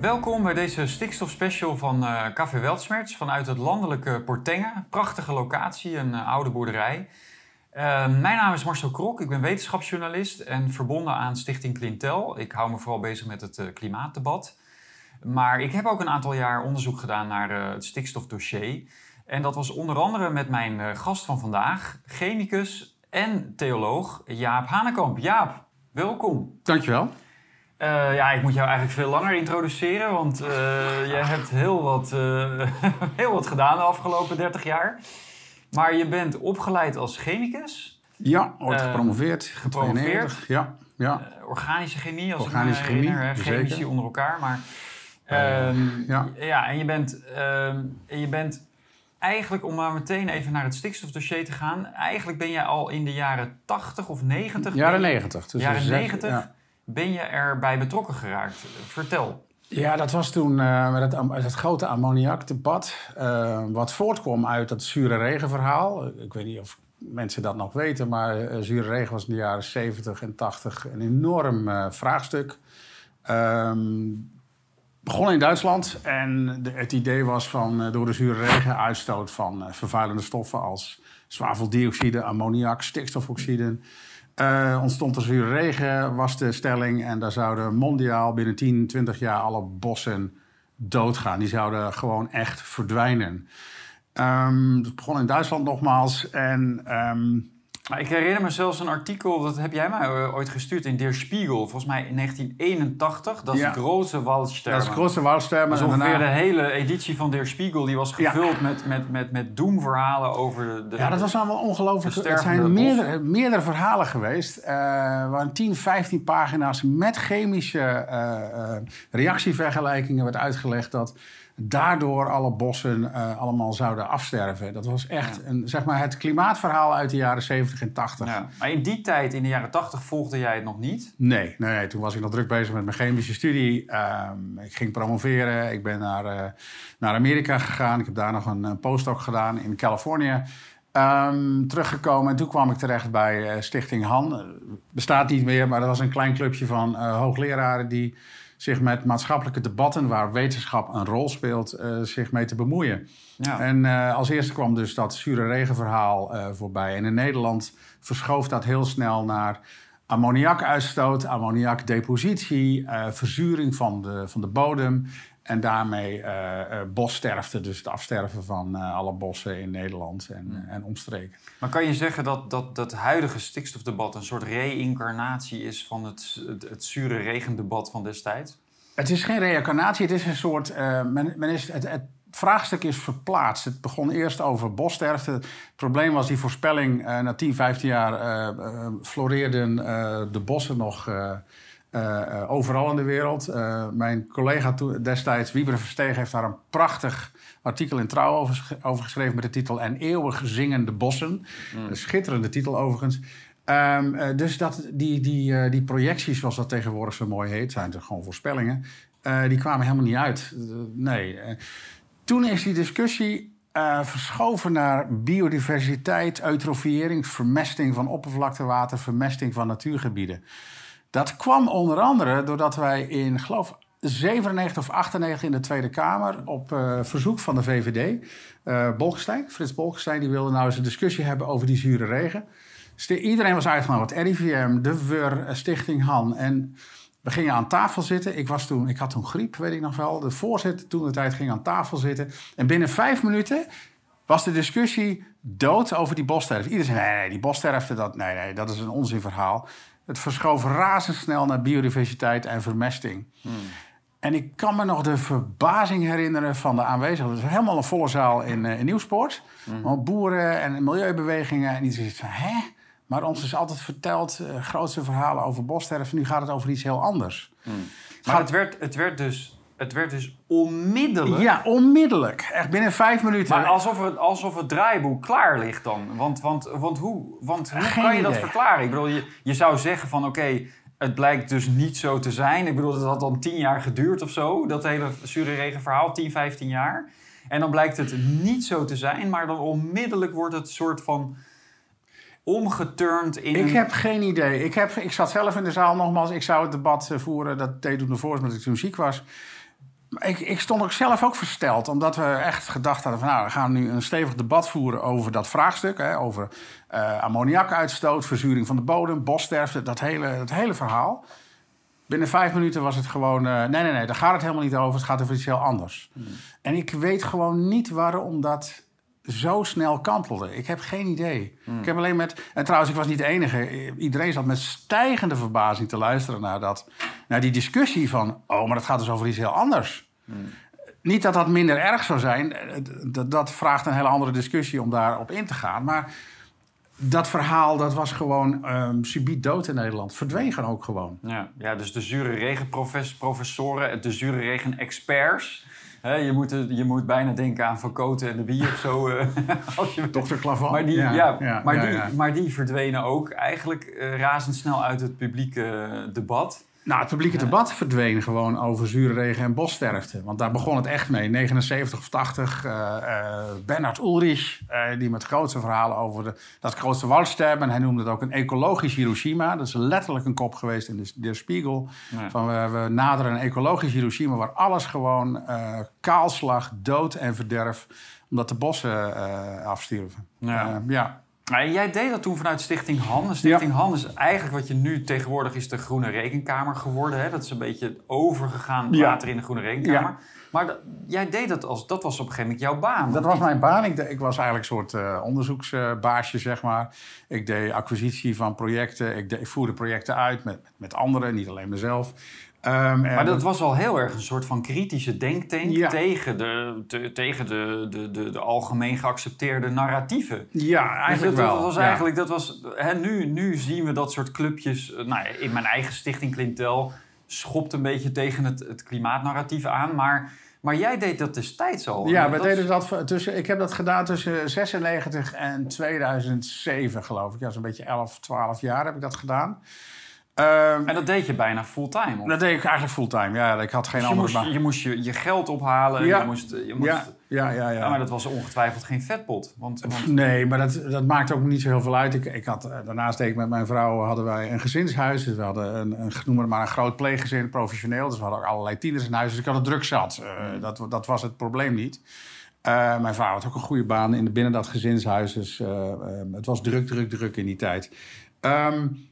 Welkom bij deze stikstofspecial van uh, Café Weltsmerts vanuit het landelijke Portengen. Prachtige locatie, een uh, oude boerderij. Uh, mijn naam is Marcel Krok, ik ben wetenschapsjournalist en verbonden aan Stichting Clintel. Ik hou me vooral bezig met het klimaatdebat. Maar ik heb ook een aantal jaar onderzoek gedaan naar het stikstofdossier. En dat was onder andere met mijn gast van vandaag, chemicus en theoloog Jaap Hanekamp. Jaap, welkom. Dankjewel. Uh, ja, ik moet jou eigenlijk veel langer introduceren, want uh, jij hebt heel wat, uh, heel wat gedaan de afgelopen 30 jaar. Maar je bent opgeleid als chemicus. Ja, ooit gepromoveerd. Gepromoveerd. Ja, ja. organische chemie, als organische ik me chemie, herinner. Chemici onder elkaar. Maar, ehm, ja. ja, en je bent, ehm, je bent eigenlijk, om maar meteen even naar het stikstofdossier te gaan. Eigenlijk ben jij al in de jaren 80 of 90. Jaren 90. Dus jaren 90. Ben je erbij betrokken geraakt? Vertel. Ja, dat was toen uh, het, het, grote ammoniakdebat. Uh, wat voortkwam uit dat zure regenverhaal. Ik weet niet of mensen dat nog weten, maar uh, zure regen was in de jaren 70 en 80 een enorm vraagstuk. Um, begon in Duitsland en de, het idee was van door de zure regen uitstoot van vervuilende stoffen als zwaveldioxide, ammoniak, stikstofoxiden uh, ontstond er zure regen, was de stelling. En daar zouden mondiaal binnen 10, 20 jaar alle bossen doodgaan. Die zouden gewoon echt verdwijnen. Um, het begon in Duitsland nogmaals. En um, maar ik herinner me zelfs een artikel, dat heb jij mij eh, ooit gestuurd in Der Spiegel, volgens mij in 1981. Dat is ja. Grote Waldstermen. Dat is Grote Waldstermen. Dus ongeveer de hele editie van Der Spiegel, die was gevuld met, met, met, met doemverhalen over de... Ja, dat was allemaal ongelooflijk. Er zijn meerdere, meerdere verhalen geweest. Uh, waar 10, 15 pagina's met chemische uh, reactievergelijkingen werd uitgelegd dat daardoor alle bossen uh, allemaal zouden afsterven. Dat was echt een, zeg maar het klimaatverhaal uit de jaren 70 en 80. Ja. Maar in die tijd, in de jaren 80, volgde jij het nog niet? Nee, nee toen was ik nog druk bezig met mijn chemische studie. Um, ik ging promoveren. Ik ben naar, uh, naar Amerika gegaan. Ik heb daar nog een, een postdoc gedaan in Californië. Um, teruggekomen en toen kwam ik terecht bij uh, Stichting Han. Bestaat niet meer, maar dat was een klein clubje van hoogleraren die zich met maatschappelijke debatten waar wetenschap een rol speelt, uh, zich mee te bemoeien. Ja. En uh, als eerste kwam dus dat zure regenverhaal uh, voorbij. En in Nederland verschoof dat heel snel naar ammoniakuitstoot, ammoniakdepositie, verzuring van de, van de bodem. En daarmee uh, uh, bossterfte, dus het afsterven van uh, alle bossen in Nederland en, hmm. en omstreken. Maar kan je zeggen dat, dat dat huidige stikstofdebat een soort reïncarnatie is van het, het, het, zure regendebat van destijds? Het is geen reïncarnatie, het is een soort. men, men is, het, het, vraagstuk is verplaatst. Het begon eerst over bossterfte. Het probleem was die voorspelling. na 10, 15 jaar floreerden de bossen nog uh, overal in de wereld. Uh, mijn collega destijds, Wieber Versteeg, heeft daar een prachtig artikel in Trouw over, over geschreven met de titel En eeuwig zingende bossen. Mm. Een schitterende titel overigens. Um, dus dat, die, die, die projecties, zoals dat tegenwoordig zo mooi heet, zijn er gewoon voorspellingen, die kwamen helemaal niet uit. nee. toen is die discussie verschoven naar biodiversiteit, eutrofiëring, vermesting van oppervlaktewater, vermesting van natuurgebieden. Dat kwam onder andere doordat wij in, geloof 97 of 98 in de Tweede Kamer op uh, verzoek van de VVD, uh, eh, Bolkestein, Frits Bolkestein, die wilde nou eens een discussie hebben over die zure regen. Iedereen was uitgenodigd, RIVM, de WUR, eh, Stichting Han. En we gingen aan tafel zitten. Ik, was toen, ik had toen griep, weet ik nog wel. De voorzitter toen de tijd ging aan tafel zitten. En binnen vijf minuten was de discussie dood over die bossterfte. Iedereen zei, nee, nee, die bossterfte, dat, nee, nee, dat is een onzinverhaal. Het verschoof razendsnel naar biodiversiteit en vermesting. Hmm. En ik kan me nog de verbazing herinneren van de aanwezigen. Het was helemaal een volle zaal in, uh, in Nieuwspoort. Hmm. Boeren en milieubewegingen. En iedereen van, hè? Maar ons is altijd verteld, uh, grootste verhalen over bossterven. Nu gaat het over iets heel anders. Hmm. Maar het, werd, het werd dus het werd dus onmiddellijk. Ja, onmiddellijk. Echt binnen vijf minuten. Maar alsof het, alsof het draaiboek klaar ligt dan. Want, want, want hoe, want hoe kan je dat verklaren? Ik bedoel, je, je zou zeggen van oké, het blijkt dus niet zo te zijn. Ik bedoel, het had dan tien jaar geduurd of zo. Dat hele zure verhaal, 10, 15 jaar. En dan blijkt het niet zo te zijn. Maar dan onmiddellijk wordt het soort van omgeturnd in... Ik heb geen idee. Ik, heb, ik zat zelf in de zaal nogmaals. Ik zou het debat eh, voeren. Dat deed toen de voorzitter, omdat ik toen ziek was. Ik, ik, stond ook zelf ook versteld, omdat we echt gedacht hadden van nou, we gaan nu een stevig debat voeren over dat vraagstuk. Hè, over uh, ammoniakuitstoot, verzuring van de bodem, bossterfte, dat hele, dat hele verhaal. Binnen vijf minuten was het gewoon, uh, nee, nee, nee, daar gaat het helemaal niet over. Het gaat over iets heel anders. Hmm. En ik weet gewoon niet waarom dat zo snel kantelde. Ik heb geen idee. Ik heb alleen met. En trouwens, ik was niet de enige. Iedereen zat met stijgende verbazing te luisteren naar, dat, naar die discussie van. Oh, maar dat gaat dus over iets heel anders. Niet dat dat minder erg zou zijn. Dat, dat vraagt een hele andere discussie om daarop in te gaan. Maar dat verhaal dat was gewoon um, subiet dood in Nederland. Verdween gewoon ook gewoon. Ja, ja dus de zure regenprofessoren, de zure regen experts je, moet, je moet bijna denken aan Van Koten en de bier of zo. Uh, als je... Clavant. Maar die, ja, maar, die, maar die verdwenen ook eigenlijk uh, razendsnel uit het publieke debat. Nou, het publieke debat verdween gewoon over zure regen en bossterfte. Want daar begon het echt mee. 79 of 80. Uh, uh, Bernard Ulrich, uh, die met grootste verhalen over de, dat grootste waldsterben. En hij noemde het ook een ecologisch Hiroshima. Dat is letterlijk een kop geweest in de, de Spiegel. Van we, we, naderen een ecologisch Hiroshima waar alles gewoon kaalslag, dood en verderf. Omdat de bossen afstierven. Ja. ja. Maar jij deed dat toen vanuit Stichting Han. Stichting Han is eigenlijk wat je nu tegenwoordig is de Groene Rekenkamer geworden. Hè? Dat is een beetje overgegaan later in de Groene Rekenkamer. Maar jij deed dat als, dat was op een gegeven moment jouw baan. Dat was mijn baan. Ik, ik was eigenlijk een soort uh, onderzoeksbaasje, zeg maar. Ik deed acquisitie van projecten. Ik, ik voerde projecten uit met, met anderen, niet alleen mezelf. Um, maar dat was wel heel erg een soort van kritische denktank tegen, de, tegen de, de, de, de, algemeen geaccepteerde narratieven. Ja, eigenlijk dat, wel. Dat was eigenlijk, dat was, hè, nu, nu zien we dat soort clubjes, eh, nou, in mijn eigen stichting Clintel, schopt een beetje tegen het, het klimaatnarratief aan, maar... Maar jij deed dat destijds al. Ja, we deden dat tussen, ik heb dat gedaan tussen 96 en 2007, geloof ik. Ja, zo'n beetje 11, 12 jaar heb ik dat gedaan. Um, en dat deed je bijna fulltime? Dat deed ik eigenlijk fulltime, ja. Ik had geen dus andere baan. Je moest je, je geld ophalen. Ja. Je moest, je moest, ja. Ja, ja, ja. maar dat was ongetwijfeld geen vetpot. Want, want... Nee, maar dat, dat maakt ook niet zo heel veel uit. Ik, ik had, eh, daarnaast deed ik met mijn vrouw hadden wij een gezinshuis. Dus we hadden een, een noem maar een groot pleeggezin, professioneel. Dus we hadden ook allerlei tieners in huis. Dus ik had het druk zat. Uh, dat, dat was het probleem niet. Uh, mijn vrouw had ook een goede baan in, binnen dat gezinshuis. Dus het was druk, druk, druk in die tijd. Um,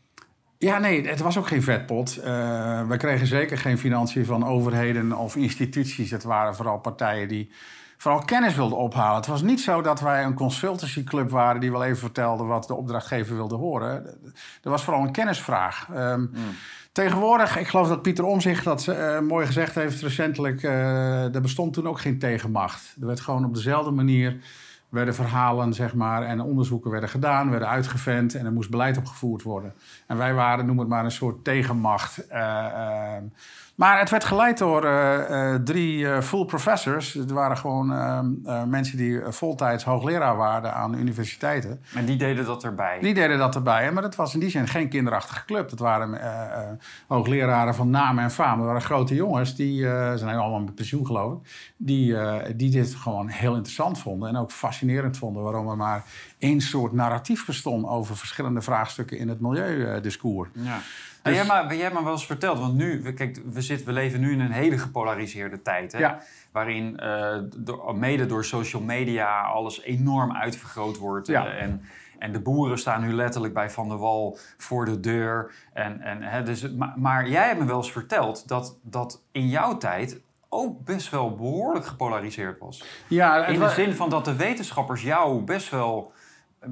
ja, nee, het was ook geen vetpot. Uh, we kregen zeker geen financiën van overheden of instituties. Het waren vooral partijen die vooral kennis wilden ophalen. Het was niet zo dat wij een consultancyclub waren die wel even vertelde wat de opdrachtgever wilde horen. Er was vooral een kennisvraag. Um, Tegenwoordig, ik geloof dat Pieter Omzicht dat uh, mooi gezegd heeft recentelijk. Uh, er bestond toen ook geen tegenmacht. Er werd gewoon op dezelfde manier werden verhalen zeg maar, en onderzoeken werden gedaan, werden uitgevent en er moest beleid opgevoerd worden. En wij waren, noem het maar, een soort tegenmacht. Uh, maar het werd geleid door uh, drie uh, full professors. Het waren gewoon ehm, mensen die voltijds hoogleraar waren aan universiteiten. En die deden dat erbij? Die deden dat erbij. Maar dat was in die zin geen kinderachtige club. Dat waren hoogleraren van naam en faam. Dat waren grote jongens. Die zijn allemaal met pensioen, geloof ik. Die, die dit gewoon heel interessant vonden. En ook fascinerend vonden. Waarom er maar één soort narratief bestond over verschillende vraagstukken in het milieudiscours. Ja. Dus... jij, maar, jij maar wel eens verteld, want nu, kijk, we, zitten, we leven nu in een hele gepolariseerde tijd. Hè? Waarin uh, door, mede door social media alles enorm uitvergroot wordt. Ja. Uh, en, en de boeren staan nu letterlijk bij Van der Wal voor de deur. En, en, hè, dus, maar, maar jij hebt me wel eens verteld dat, dat in jouw tijd ook best wel behoorlijk gepolariseerd was. Ja, in de zin van dat de wetenschappers jou best wel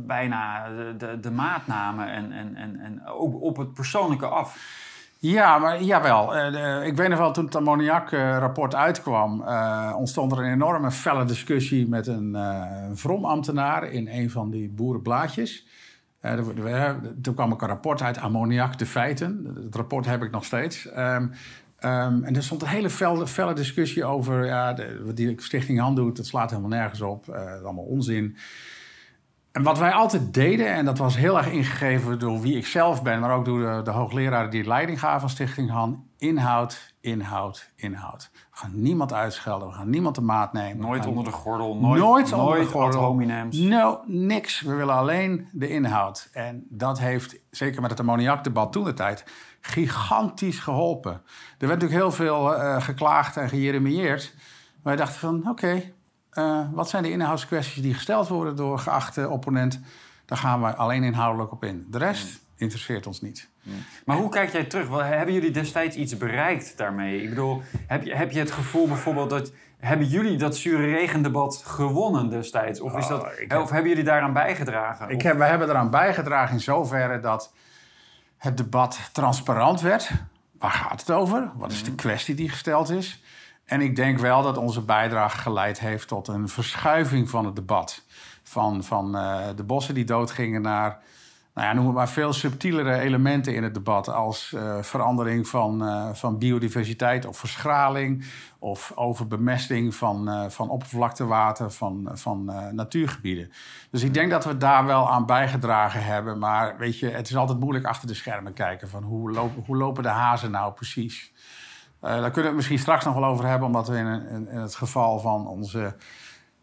bijna de, de, en, en, en, en ook op het persoonlijke af. Ja, maar jawel. Uh, ik weet nog wel, toen het ammoniakrapport uh, uitkwam... Uh, ontstond er een enorme felle discussie met een uh, vromambtenaar... in een van die boerenblaadjes. toen kwam ook een rapport uit Ammoniak, de feiten. Het rapport heb ik nog steeds. Um, um, en er stond een hele felle, felle discussie over... Ja, de, wat die stichting Hand doet, dat slaat helemaal nergens op. dat is allemaal onzin. En wat wij altijd deden, en dat was heel erg ingegeven door wie ik zelf ben, maar ook door de, de hoogleraren die leiding gaven van Stichting Han, inhoud, inhoud, inhoud. We gaan niemand uitschelden, we gaan niemand de maat nemen. Nooit onder de gordel, nooit, nooit onder de gordel. No, niks. We willen alleen de inhoud. En dat heeft, zeker met het ammoniakdebat toen de tijd, gigantisch geholpen. Er werd natuurlijk heel veel uh, geklaagd en gejeremieerd. Wij dachten van, oké, uh, wat zijn de inhoudskwesties die gesteld worden door geachte opponent? Daar gaan we alleen inhoudelijk op in. De rest interesseert ons niet. Maar hoe kijk jij terug? Hebben jullie destijds iets bereikt daarmee? Ik bedoel, heb je, heb je het gevoel bijvoorbeeld dat... Hebben jullie dat zure regendebat gewonnen destijds? Of, is dat, oh, of hebben jullie daaraan bijgedragen? Ik heb, wij hebben eraan bijgedragen in zoverre dat het debat transparant werd. Waar gaat het over? Wat is de mhm. kwestie die gesteld is? En ik denk wel dat onze bijdrage geleid heeft tot een verschuiving van het debat. Van, van uh, de bossen die doodgingen naar nou ja, noem maar veel subtielere elementen in het debat. Als uh, verandering van, uh, van biodiversiteit of verschraling. Of overbemesting van, van oppervlaktewater, van, van natuurgebieden. Dus ik denk dat we daar wel aan bijgedragen hebben. Maar weet je, het is altijd moeilijk achter de schermen kijken. Van hoe, hoe lopen de hazen nou precies? Daar kunnen we het misschien straks nog wel over hebben. Omdat we in, in, in het geval van onze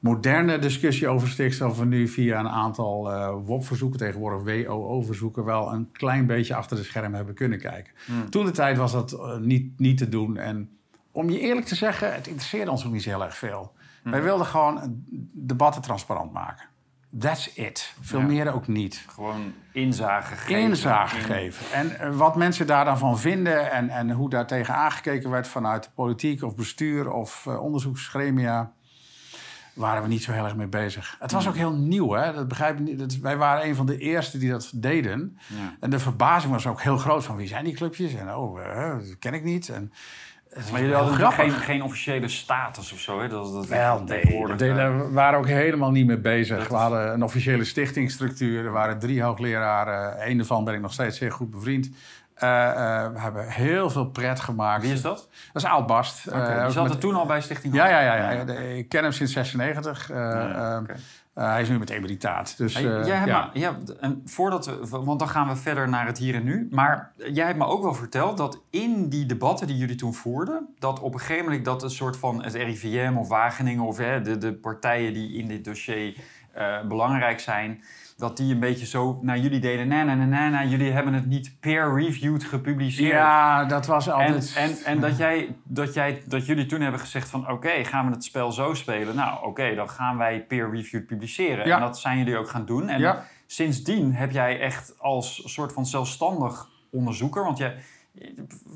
moderne discussie over stikstof we nu via een aantal uh, WOP-verzoeken, tegenwoordig WOO-verzoeken, wel een klein beetje achter de schermen hebben kunnen kijken. Hmm. Toen de tijd was dat uh, niet, niet te doen. En om je eerlijk te zeggen, het interesseerde ons ook niet zo heel erg veel. Hmm. Wij wilden gewoon debatten transparant maken. That's it. Veel meer ook niet. Gewoon inzage geven. Inzage geven. En uh, wat mensen daar dan van vinden en, en hoe daar tegen aangekeken werd vanuit politiek of bestuur of onderzoeksgremia waren we niet zo heel erg mee bezig. Het was ook heel nieuw, hè? Dat begrijp ik niet. Dat, wij waren een van de eerste die dat deden. Ja. En de verbazing was ook heel groot van wie zijn die clubjes? En oh, uh, dat ken ik niet. En, maar jullie hadden geen, geen officiële status of zo, hè? Dat, dat Wel, nee, daar waren ook helemaal niet mee bezig. We hadden een officiële stichtingsstructuur. Er waren drie hoogleraren. Eén daarvan ben ik nog steeds zeer goed bevriend. Uh, uh, we hebben heel veel pret gemaakt. Wie is dat? Dat is Aalbast. Okay. Uh, je zat er toen al bij Stichting Ja, ja, ja, ja. ik ken hem sinds 96. Ja, okay. Hij is nu met emeritaat. Dus, jij hebt ja. Me, ja, en voordat we, want dan gaan we verder naar het hier en nu. Maar jij hebt me ook wel verteld dat in die debatten die jullie toen voerden... dat op een gegeven moment dat een soort van het RIVM of Wageningen... of hè, de, de partijen die in dit dossier belangrijk zijn dat die een beetje zo naar jullie deden. Nee, nee, nee, nee, jullie hebben het niet peer-reviewed gepubliceerd. Ja, dat was altijd... En, en, en dat, jij, dat, jij, dat jullie toen hebben gezegd van... oké, gaan we het spel zo spelen? Nou, oké, dan gaan wij peer-reviewed publiceren. Ja. En dat zijn jullie ook gaan doen. En ja. sindsdien heb jij echt als soort van zelfstandig onderzoeker... want jij,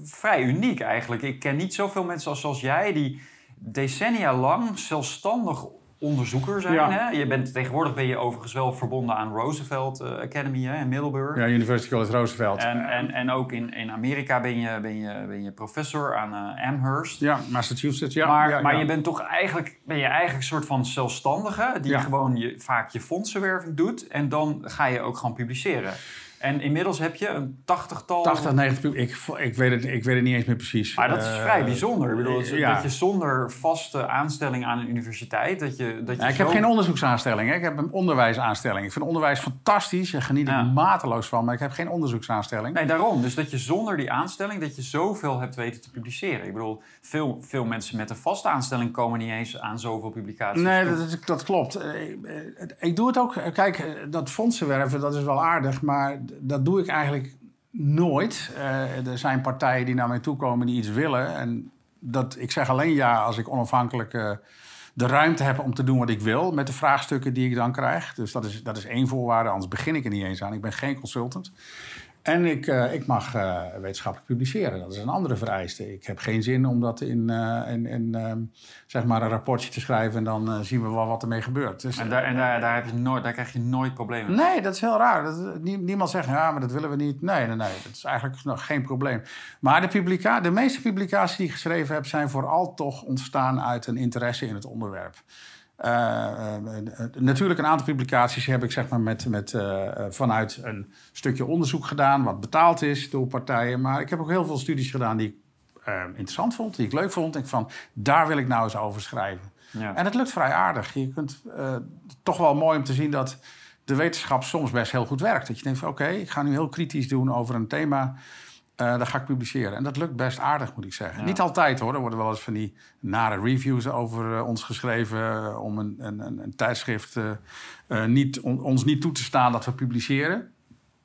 vrij uniek eigenlijk. Ik ken niet zoveel mensen als, zoals jij... die decennia lang zelfstandig onderzoeker zijn. Hè? Je bent, tegenwoordig ben je overigens wel verbonden aan Roosevelt uh, Academy hè, in Middelburg. Ja, University College Roosevelt. En, en, en ook in, in Amerika ben je, ben, je, ben je professor aan uh, Amherst. Ja, Massachusetts, ja. Maar, ja, maar je bent toch eigenlijk, ben je eigenlijk een soort van zelfstandige... die gewoon je, vaak je fondsenwerving doet... en dan ga je ook gewoon publiceren. En inmiddels heb je een tachtigtal... 80, 90, ik, ik, weet het, ik weet het niet eens meer precies. Maar dat is uh, vrij bijzonder. Ik bedoel, ja. Dat je zonder vaste aanstelling aan een universiteit... Dat je, dat je ja, ik heb geen onderzoeksaanstelling. Hè. Ik heb een onderwijsaanstelling. Ik vind onderwijs fantastisch. Ik geniet er mateloos van. Maar ik heb geen onderzoeksaanstelling. Nee, daarom. Dus dat je zonder die aanstelling... dat je zoveel hebt weten te publiceren. Ik bedoel, veel, veel mensen met een vaste aanstelling... komen niet eens aan zoveel publicaties. Nee, dat, dat klopt. Ik, ik doe het ook... Kijk, dat fondsenwerven, dat is wel aardig. Maar dat doe ik eigenlijk nooit. Uh, er zijn partijen die naar mij toe komen die iets willen. En dat, ik zeg alleen ja als ik onafhankelijk uh, de ruimte heb om te doen wat ik wil met de vraagstukken die ik dan krijg. Dus dat is, dat is één voorwaarde, anders begin ik er niet eens aan. Ik ben geen consultant. En ik, uh, ik mag uh, wetenschappelijk publiceren. Dat is een andere vereiste. Ik heb geen zin om dat in, uh, in, in ehm, zeg maar een rapportje te schrijven en dan zien we wel wat ermee gebeurt. Dus, en daar, en daar, daar, heb je nooit, daar krijg je nooit problemen mee? Nee, dat is heel raar. Dat, niemand zegt, ja, maar dat willen we niet. Nee, nee, nee. Dat is eigenlijk nog geen probleem. Maar de, publica de meeste publicaties die ik geschreven heb, zijn vooral toch ontstaan uit een interesse in het onderwerp. Uh, natuurlijk, een aantal publicaties heb ik zeg maar, met, met, uh, vanuit een stukje onderzoek gedaan, wat betaald is door partijen. Maar ik heb ook heel veel studies gedaan die ik interessant vond, die ik leuk vond. Ik van, daar wil ik nou eens over schrijven. Ja. En het lukt vrij aardig. Je kunt toch wel mooi om te zien dat de wetenschap soms best heel goed werkt. Dat je denkt van oké, ik ga nu heel kritisch doen over een thema. Uh, dat ga ik publiceren. En dat lukt best aardig, moet ik zeggen. Niet altijd hoor. Er worden wel eens van die nare reviews over ons geschreven. om een, een, een tijdschrift niet, ons niet toe te staan dat we publiceren.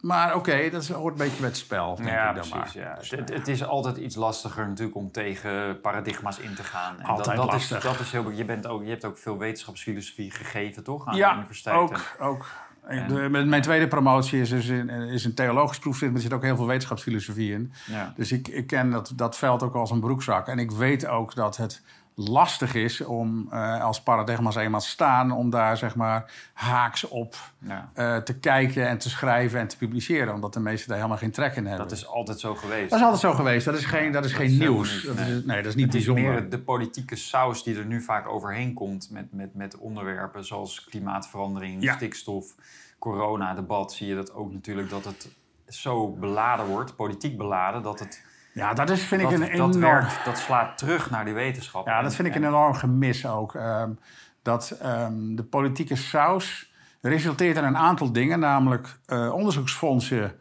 Maar oké, dat hoort een beetje bij het spel. Denk ja, ik dan precies. Maar. Ja. Het, het, is altijd iets lastiger natuurlijk om tegen paradigma's in te gaan. En altijd dat, dat. Is, dat is heel, je, bent ook, je hebt ook veel wetenschapsfilosofie gegeven, toch? Aan ja, de universiteit. ook. ook. De, mijn tweede promotie is, dus is een theologisch proefschrift, maar er zit ook heel veel wetenschapsfilosofie in. Ja. Dus ik, ik ken dat, dat veld ook als een broekzak. En ik weet ook dat het lastig is om uh, als paradigma's eenmaal staan, om daar zeg maar haaks op ja. uh, te kijken en te schrijven en te publiceren. Omdat de meesten daar helemaal geen trek in hebben. Dat is altijd zo geweest. Dat is altijd zo geweest. Dat is geen, dat is geen nieuws. Niet, nee. Dat is, nee, dat is niet het bijzonder. is meer de politieke saus die er nu vaak overheen komt met, met, met onderwerpen zoals klimaatverandering, ja. stikstof, corona-debat. Zie je dat ook natuurlijk dat het zo beladen wordt, politiek beladen, dat het ja, dat is, vind dat, ik een dat enorm... werkt, dat slaat terug naar die wetenschap. Ja, dat vind ik een enorm gemis ook. Um, dat um, de politieke saus resulteert in een aantal dingen, namelijk uh, onderzoeksfondsen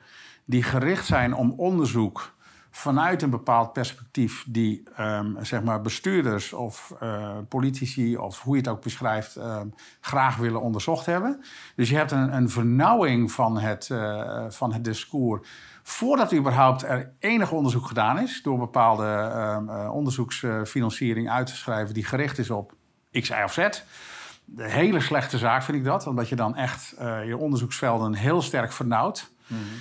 die gericht zijn om onderzoek vanuit een bepaald perspectief die um, zeg maar bestuurders of uh, politici of hoe je het ook beschrijft graag willen onderzocht hebben. Dus je hebt een, een vernauwing van het, uh, van het discours voordat überhaupt er enig onderzoek gedaan is, door bepaalde uh, onderzoeksfinanciering uit te schrijven die gericht is op X, Y of Z. De hele slechte zaak vind ik dat, omdat je dan echt uh, je onderzoeksvelden heel sterk vernauwt. Mhm. Mm -hmm.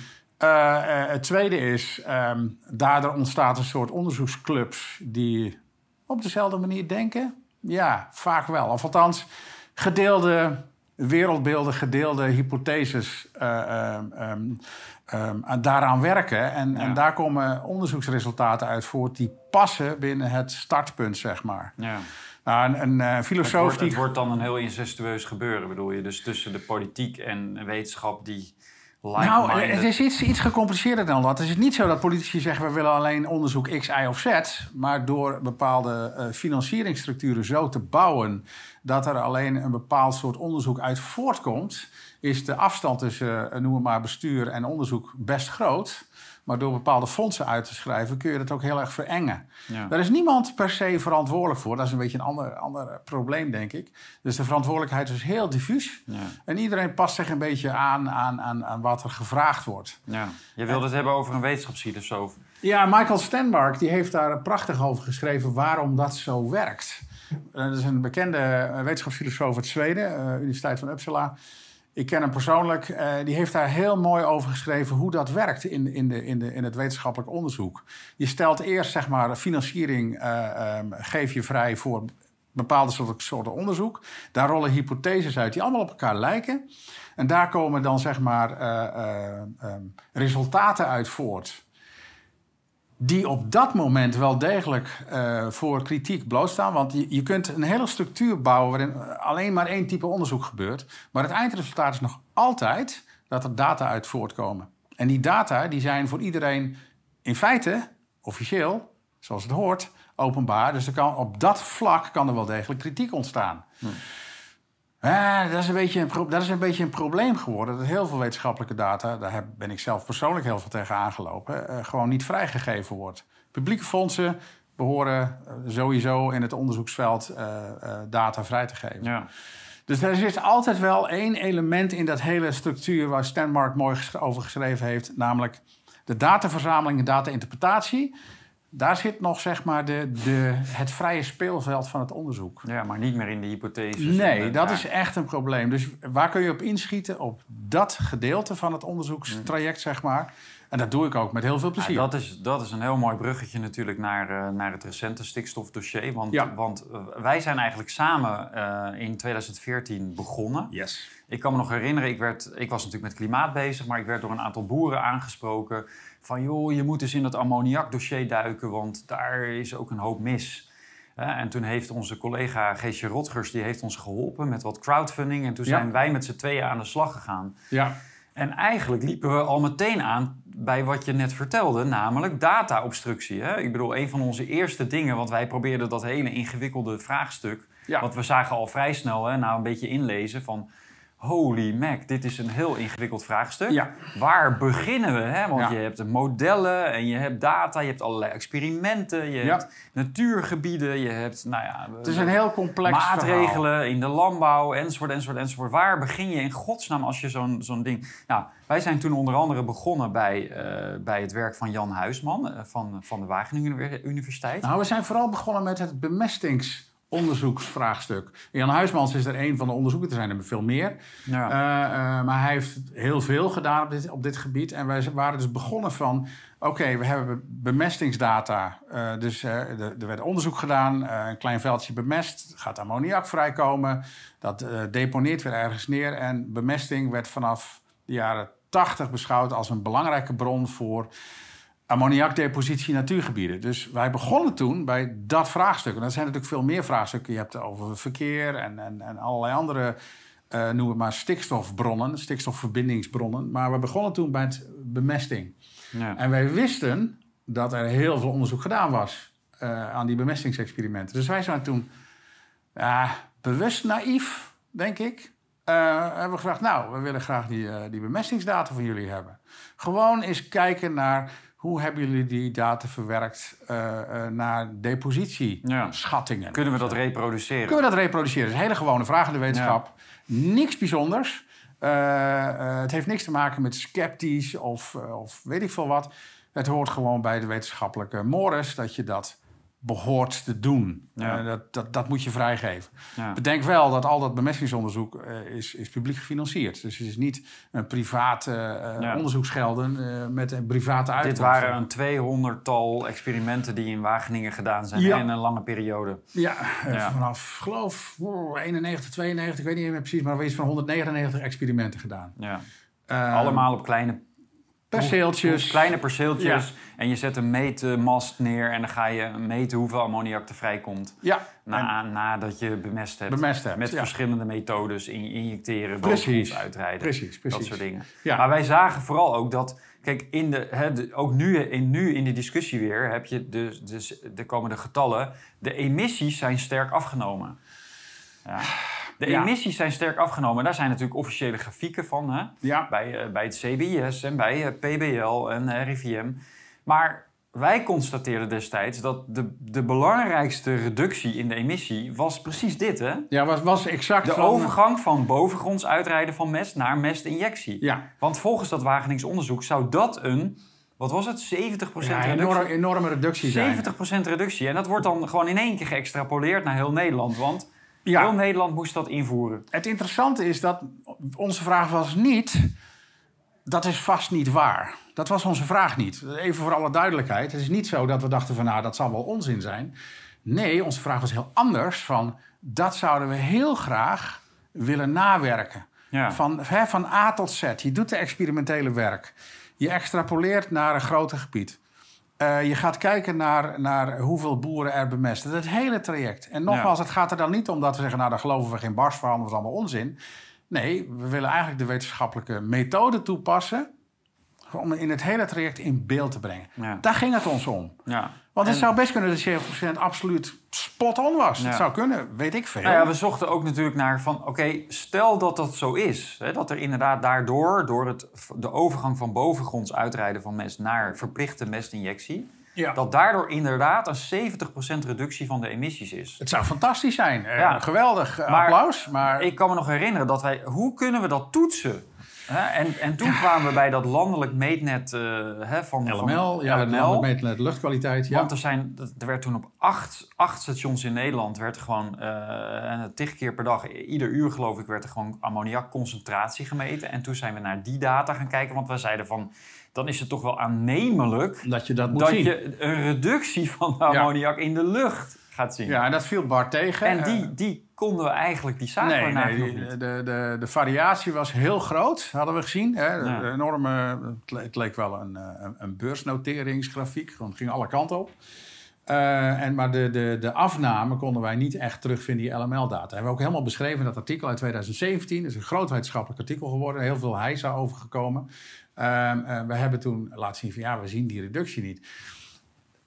het tweede is, um, daardoor ontstaat een soort onderzoeksclubs die op dezelfde manier denken. Ja, vaak wel. Of althans, gedeelde wereldbeelden, gedeelde hypotheses uh, um, um, daaraan werken. En, Ja. en daar komen onderzoeksresultaten uit voort die passen binnen het startpunt, zeg maar. Ja. Nou, een, een Het, filosoof wordt, die... het wordt dan een heel incestueus gebeuren, bedoel je? Dus tussen de politiek en wetenschap die Nou, het is iets, iets gecompliceerder dan dat. Het is niet zo dat politici zeggen... we willen alleen onderzoek X, Y of Z... maar door bepaalde uh, financieringsstructuren zo te bouwen... dat er alleen een bepaald soort onderzoek uit voortkomt... is de afstand tussen, uh, noem maar, bestuur en onderzoek best groot... Maar door bepaalde fondsen uit te schrijven kun je dat ook heel erg verengen. Ja. Daar is niemand per se verantwoordelijk voor. Dat is een beetje een ander, ander probleem, denk ik. Dus de verantwoordelijkheid is heel diffuus. Ja. En iedereen past zich een beetje aan, aan, aan, aan wat er gevraagd wordt. Ja. Je wilde het hebben over een wetenschapsfilosoof. Ja, Michael Stenmark die heeft daar prachtig over geschreven waarom dat zo werkt. Uh, dat is een bekende uh, wetenschapsfilosoof uit Zweden, uh, Universiteit van Uppsala. Ik ken hem persoonlijk. Uh, die heeft daar heel mooi over geschreven hoe dat werkt in, in, de, in, de, in het wetenschappelijk onderzoek. Je stelt eerst zeg maar financiering uh, um, geef je vrij voor bepaalde soorten, soorten onderzoek. Daar rollen hypotheses uit die allemaal op elkaar lijken. En daar komen dan zeg maar uh, um, resultaten uit voort die op dat moment wel degelijk uh, voor kritiek blootstaan. Want je, je, kunt een hele structuur bouwen waarin alleen maar één type onderzoek gebeurt. Maar het eindresultaat is nog altijd dat er data uit voortkomen. En die data die zijn voor iedereen in feite, officieel, zoals het hoort, openbaar. Dus er kan, op dat vlak kan er wel degelijk kritiek ontstaan. Hm. Eh, dat, is een beetje een dat is een beetje een probleem geworden. Dat heel veel wetenschappelijke data, daar ben ik zelf persoonlijk heel veel tegen aangelopen, uh, gewoon niet vrijgegeven wordt. Publieke fondsen behoren uh, sowieso in het onderzoeksveld uh, data vrij te geven. Ja. Dus er zit altijd wel één element in dat hele structuur waar Stanmark mooi over geschreven heeft, namelijk de dataverzameling en data-interpretatie daar zit nog zeg maar de, de, het vrije speelveld van het onderzoek. Ja, maar niet meer in de hypotheses. Nee, de, dat ja. is echt een probleem. Dus waar kun je op inschieten? Op dat gedeelte van het onderzoekstraject, zeg maar. En dat doe ik ook met heel veel plezier. Ja, dat, is, dat is een heel mooi bruggetje natuurlijk naar, uh, naar het recente stikstofdossier. Want, ja. want uh, wij zijn eigenlijk samen uh, in 2014 begonnen. Yes. Ik kan me nog herinneren, ik, werd, ik was natuurlijk met klimaat bezig... maar ik werd door een aantal boeren aangesproken... van joh, je moet eens in dat ammoniakdossier duiken... want daar is ook een hoop mis. en toen heeft onze collega Geesje Rotgers... die heeft ons geholpen met wat crowdfunding... en toen zijn Ja. wij met z'n tweeën aan de slag gegaan. Ja. En eigenlijk liepen we al meteen aan bij wat je net vertelde, namelijk data-obstructie. Ik bedoel, een van onze eerste dingen, want wij probeerden dat hele ingewikkelde vraagstuk. Ja. Want we zagen al vrij snel, hè, na een beetje inlezen, van holy mac, dit is een heel ingewikkeld vraagstuk. Ja. Waar beginnen we? Hè? Want Ja. je hebt modellen en je hebt data, je hebt allerlei experimenten, je Ja. hebt natuurgebieden, je hebt nou ja, Het is een heel complex maatregelen verhaal. in de landbouw, enzovoort, enzovoort, enzovoort. Waar begin je in godsnaam als je zo'n zo'n ding... Nou, wij zijn toen onder andere begonnen bij, eh, bij het werk van Jan Huisman eh, van, van de Wageningen Univer- Universiteit. Nou, we zijn vooral begonnen met het bemestingsonderzoeksvraagstuk. Jan Huismans is er een van de onderzoekers, er zijn er veel meer. Ja. Eh, eh, maar hij heeft heel veel gedaan op dit, op dit gebied. En wij waren dus begonnen van... Oké, we hebben bemestingsdata. Eh, dus er, er werd onderzoek gedaan. een klein veldje bemest. Gaat ammoniak vrijkomen. Dat deponeert weer ergens neer. En bemesting werd vanaf de jaren 80 beschouwd als een belangrijke bron voor ammoniakdepositie natuurgebieden. Dus wij begonnen toen bij dat vraagstuk. En er zijn natuurlijk veel meer vraagstukken. Je hebt het over verkeer en, en, en allerlei andere, eh noem het maar, stikstofbronnen, stikstofverbindingsbronnen. Maar we begonnen toen bij het bemesting. ja. En wij wisten dat er heel veel onderzoek gedaan was eh, aan die bemestingsexperimenten. Dus wij zijn toen ja, bewust naïef, denk ik. eh, hebben we gevraagd, nou, we willen graag die, die bemestingsdata van jullie hebben. Gewoon eens kijken naar hoe hebben jullie die data verwerkt eh, eh, naar depositieschattingen. Kunnen we dat reproduceren? Kunnen we dat reproduceren? Dat is een hele gewone vraag in de wetenschap. Niks bijzonders. Eh, het heeft niks te maken met sceptisch of, of weet ik veel wat. Het hoort gewoon bij de wetenschappelijke mores dat je dat behoort te doen. Ja. Eh, dat, dat, dat moet je vrijgeven. Ja. Bedenk wel dat al dat bemestingsonderzoek eh, is, is publiek gefinancierd. Dus het is niet een privaat eh, Ja. onderzoeksgelden met een private Dit uitkomst. waren een 200-tal experimenten die in Wageningen gedaan zijn in een lange periode. Ja, vanaf geloof oeh, 91, 92, ik weet niet meer precies, maar er is van 199 experimenten gedaan. Ja. Eh, Allemaal op kleine perceeltjes. Kleine perceeltjes. En je zet een meetmast neer en dan ga je meten hoeveel ammoniak er vrijkomt. Ja, Na, nadat je bemest hebt. bemest hebt. Met ja. verschillende methodes. In, injecteren, Precies. uitrijden. Precies, precies. Dat soort dingen. Ja. Maar wij zagen vooral ook dat... Kijk, in de, hè, de- ook nu in, nu in die discussie weer heb je... Dus, dus, er komen de getallen. De emissies zijn sterk afgenomen. Ja. De Ja. emissies zijn sterk afgenomen. Daar zijn natuurlijk officiële grafieken van. Hè? Ja, bij, eh, bij het CBIS en bij eh, PBL en eh, RIVM. Maar wij constateerden destijds dat de, de belangrijkste reductie in de emissie was precies dit. Hè? ja was, was exact De van- overgang van bovengronds uitrijden van mest naar mestinjectie. Ja, Want volgens dat Wageningse onderzoek zou dat een, wat was het, 70% ja reductie? enorm, enorme reductie zijn. 70% reductie. En dat wordt dan gewoon in één keer geëxtrapoleerd naar heel Nederland. Want Ja. heel Nederland moest dat invoeren. Het interessante is dat onze vraag was niet... Dat is vast niet waar. Dat was onze vraag niet. Even voor alle duidelijkheid. Het is niet zo dat we dachten van... nou, dat zal wel onzin zijn. Nee, onze vraag was heel anders. Van, dat zouden we heel graag willen nawerken. Ja. Van, hè, van A tot Z. Je doet de experimentele werk. Je extrapoleert naar een groter gebied. Eh, je gaat kijken naar, naar hoeveel boeren er bemesten. Dat hele traject. En nogmaals, het gaat er dan niet om dat we zeggen... nou, daar geloven we geen barst van, dat is allemaal onzin. Nee, we willen eigenlijk de wetenschappelijke methode toepassen... om in het hele traject in beeld te brengen. Ja. Daar ging het ons om. Ja. Want het En- zou best kunnen dat 70% absoluut spot-on was. Ja. Het zou kunnen, weet ik veel. Nou ja, we zochten ook natuurlijk naar van, oké, stel dat dat zo is. Hè, dat er inderdaad daardoor, door het, de overgang van bovengronds uitrijden van mest naar verplichte mestinjectie, Ja. dat daardoor inderdaad een 70% reductie van de emissies is. Het zou fantastisch zijn. Eh, Ja. Geweldig, Maar applaus. Maar Ik kan me nog herinneren dat wij, hoe kunnen we dat toetsen? Hè, en, en toen kwamen we bij dat landelijk meetnet eh, hè, van LML, van ja, LML. landelijk de luchtkwaliteit. Ja. Want er, zijn, er werd toen op acht, acht stations in Nederland... werd er gewoon eh tig keer per dag, ieder uur geloof ik... werd er gewoon ammoniakconcentratie gemeten. En toen zijn we naar die data gaan kijken. Want we zeiden van, dan is het toch wel aannemelijk... dat je dat moet dat zien. je een reductie van ammoniak in de lucht gaat zien. Ja, en dat viel Bart tegen. En Eh, die, die konden we eigenlijk, die zagen we Nee, naar nee niet. de, de, de variatie was heel groot, hadden we gezien. Hè? Ja. Een enorme, het le- het leek wel een, eh, een, een beursnoteringsgrafiek, gewoon ging alle kanten op. Eh, en, maar de, de, de afname konden wij niet echt terugvinden in die LML-data. Hebben we ook helemaal beschreven in dat artikel uit 2017. Dat is een groot wetenschappelijk artikel geworden. Heel veel heisa overgekomen. Ehm, eh, we hebben toen laten zien van ja, we zien die reductie niet.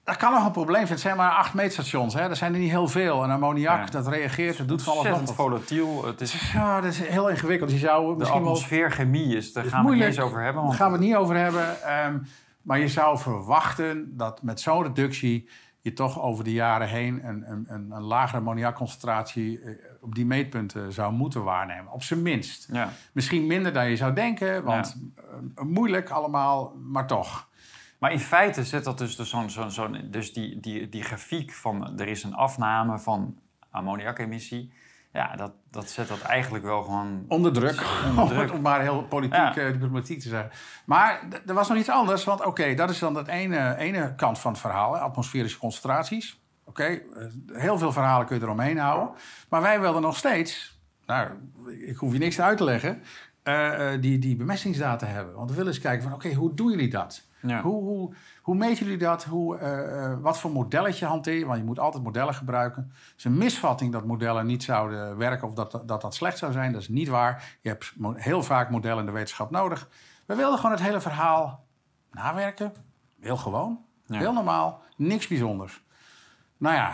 Dat kan nog een probleem zijn. Het zijn maar acht meetstations. Hè? Er zijn er niet heel veel. En ammoniak, Ja. dat reageert, dat doet van alles nog volatiel. Het is, Ja, dat is heel ingewikkeld. Je zou de misschien wel atmosfeerchemie is, daar is gaan we het niet over hebben. Daar gaan we het niet over hebben. Maar je zou verwachten dat met zo'n reductie je toch over de jaren heen een, een, een, een lagere ammoniakconcentratie eh, op die meetpunten zou moeten waarnemen. Op zijn minst. ja. Misschien minder dan je zou denken, want eh, moeilijk allemaal, maar toch. Maar in feite zet dat dus, dus, zo'n, zo'n, zo'n- dus die, die, die grafiek van er is een afname van ammoniakemissie. Ja, dat, dat zet dat eigenlijk wel gewoon Onder druk, Onder druk. om maar heel politiek, Ja. eh, diplomatiek te zeggen. Maar d- er was nog iets anders, want oké, dat is dan het ene, ene kant van het verhaal, hè, atmosferische concentraties. Oké, eh, heel veel verhalen kun je eromheen houden. Maar wij wilden nog steeds, nou, ik hoef je niks uit te leggen, eh, die, die bemestingsdata hebben. Want we willen eens kijken van, oké, hoe doen jullie dat? Ja. Hoe, hoe, hoe meten jullie dat? Hoe, eh, eh, wat voor modelletje hanteer je? Want je moet altijd modellen gebruiken. Het is een misvatting dat modellen niet zouden werken of dat dat, dat slecht zou zijn. Dat is niet waar. Je hebt heel vaak modellen in de wetenschap nodig. We wilden gewoon het hele verhaal nawerken. Heel gewoon. Ja. Heel normaal. Niks bijzonders. Nou ja,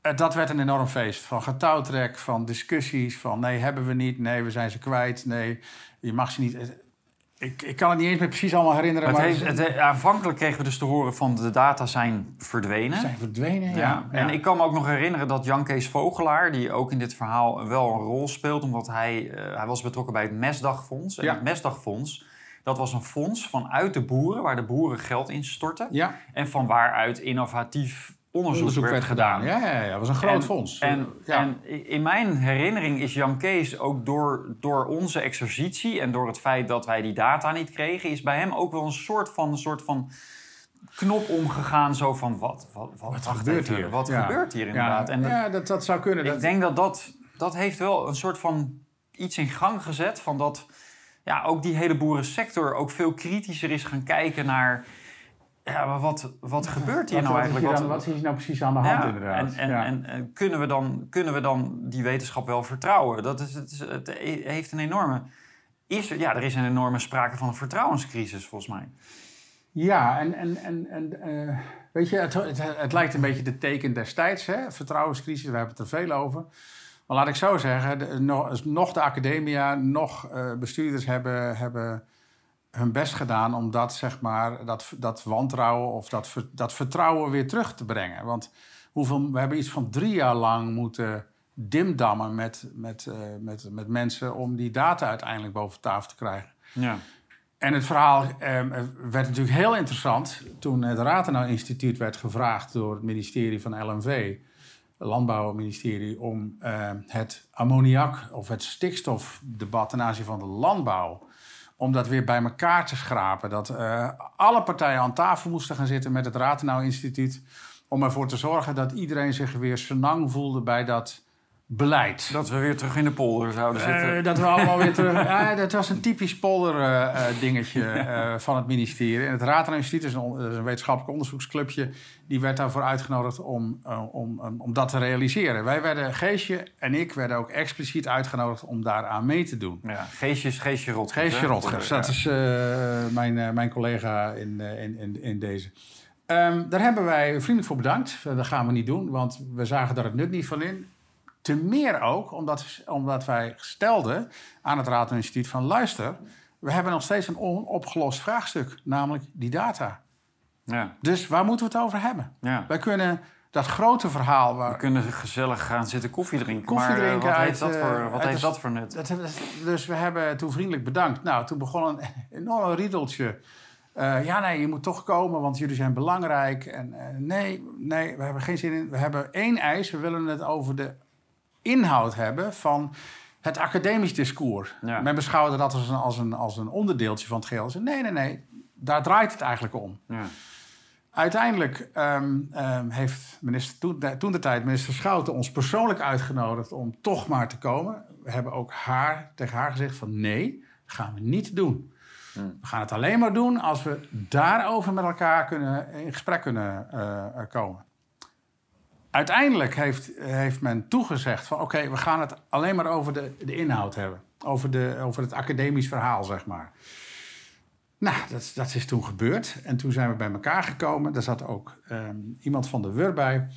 eh, dat werd een enorm feest. Van getouwtrek, van discussies, van nee, hebben we niet. Nee, we zijn ze kwijt. Nee, je mag ze niet... Ik, ik kan het niet eens meer precies allemaal herinneren. Het maar heeft, ze het, he- aanvankelijk kregen we dus te horen van de data zijn verdwenen. zijn verdwenen. Ja. Ja, en ik kan me ook nog herinneren dat Jan Kees Vogelaar, die ook in dit verhaal wel een rol speelt, omdat hij, eh, hij was betrokken bij het Mesdagfonds. En Ja. het Mesdagfonds, dat was een fonds vanuit de boeren, waar de boeren geld in stortten. Ja, En van waaruit innovatief onderzoek, onderzoek werd, gedaan. Ja, ja, ja, dat was een groot En- fonds. En, ja. en in mijn herinnering is Jan Kees ook door, door onze exercitie en door het feit dat wij die data niet kregen, is bij hem ook wel een soort van, een soort van knop omgegaan. Zo van wat, wat, wat, Wat wacht gebeurt hier? Wat Ja. gebeurt hier inderdaad? Ja, En dat- ja dat, dat zou kunnen. ik Dat, denk dat, dat dat heeft wel een soort van iets in gang gezet van dat ja, ook die hele boerensector ook veel kritischer is gaan kijken naar ja, maar wat, wat gebeurt hier wat, nou wat is eigenlijk? hier Wat- dan- wat is hier nou precies aan de hand ja, inderdaad? En, en, ja. en, en kunnen, we dan, kunnen we dan die wetenschap wel vertrouwen? Dat is, het, is- het heeft een enorme. Is er, ja, er is een enorme sprake van een vertrouwenscrisis, volgens mij. Ja, en, en, en, en eh, weet je, het, het, het lijkt een beetje de teken destijds, hè? vertrouwenscrisis, we hebben het er veel over. Maar laat ik zo zeggen, de, nog, nog de academia, nog eh, bestuurders hebben, hebben hun best gedaan om dat, zeg maar, dat, dat wantrouwen of dat, dat vertrouwen weer terug te brengen. Want hoeveel, we hebben iets van drie jaar lang moeten dimdammen met, met, eh, met, met mensen om die data uiteindelijk boven tafel te krijgen. Ja. En het verhaal eh, werd natuurlijk heel interessant toen het Ratenau Instituut werd gevraagd door het ministerie van LNV, het Landbouwministerie, om eh, het ammoniak of het stikstofdebat ten aanzien van de landbouw, om dat weer bij elkaar te schrapen. Dat eh, alle partijen aan tafel moesten gaan zitten met het Ratenau Instituut, om ervoor te zorgen dat iedereen zich weer senang voelde bij dat beleid. Dat we weer terug in de polder zouden zitten. Eh, dat we allemaal weer terug. Ja, dat was een typisch polder-dingetje eh, van het ministerie. En het Raad Instituut is een, is wetenschappelijk onderzoeksclubje. Die werd daarvoor uitgenodigd om, eh, om, om, om dat te realiseren. Wij werden, Geesje en ik, werden ook expliciet uitgenodigd om daaraan mee te doen. ja, Geestje Rotgers. Geesje? Rotgers, Ja. dat is eh, mijn, eh, mijn collega in, eh, in, in, in deze. Ehm, daar hebben wij vriendelijk voor bedankt. Eh, Dat gaan we niet doen, want we zagen daar het nut niet van in. Te meer ook omdat, omdat wij stelden aan het Raad en Instituut van... luister, we hebben nog steeds een onopgelost vraagstuk, namelijk die data. Ja, Dus waar moeten we het over hebben? ja. Wij kunnen dat grote verhaal... We Waar, kunnen gezellig gaan zitten koffie drinken. Koffie maar eh, drinken wat uit, heeft dat eh, voor, wat heeft de- dat voor nut? Dat, dus we hebben toen vriendelijk bedankt. Nou, toen begon een enorm riedeltje. Eh, ja, nee, je moet toch komen, want jullie zijn belangrijk. En eh, nee, nee, we hebben geen zin in. We hebben één eis. We willen het over de inhoud hebben van het academisch discours. Ja. Men beschouwde dat als een, als, een, als een onderdeeltje van het geheel. Nee, nee, nee, daar draait het eigenlijk om. Ja. Uiteindelijk ehm, ehm, heeft minister, toen, de, tijd minister Schouten ons persoonlijk uitgenodigd om toch maar te komen. We hebben ook haar, tegen haar gezegd van nee, gaan we niet doen. Hmm. We gaan het alleen maar doen als we daarover met elkaar kunnen, in gesprek kunnen eh, eh, komen. Uiteindelijk heeft, heeft men toegezegd van oké, we gaan het alleen maar over de, de inhoud hebben. Over, de, over het academisch verhaal, zeg maar. Nou, dat, dat is toen gebeurd. En toen zijn we bij elkaar gekomen. Daar zat ook ehm, iemand van de WUR bij.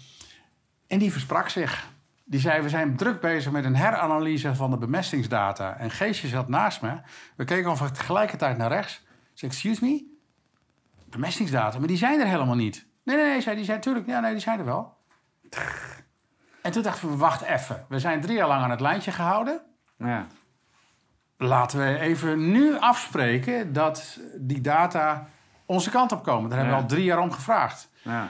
En die versprak zich. Die zei, we zijn druk bezig met een heranalyse van de bemestingsdata. En Geesje zat naast me. We keken over tegelijkertijd naar rechts. Ik zei, excuse me? Bemestingsdata? Maar die zijn er helemaal niet. Nee, nee, nee, zei die zijn natuurlijk. Ja, nee, die zijn er wel. En toen dachten we, wacht even. We zijn drie jaar lang aan het lijntje gehouden. Ja. Laten we even nu afspreken dat die data onze kant op komen. Daar hebben we al drie jaar om gevraagd. Ja.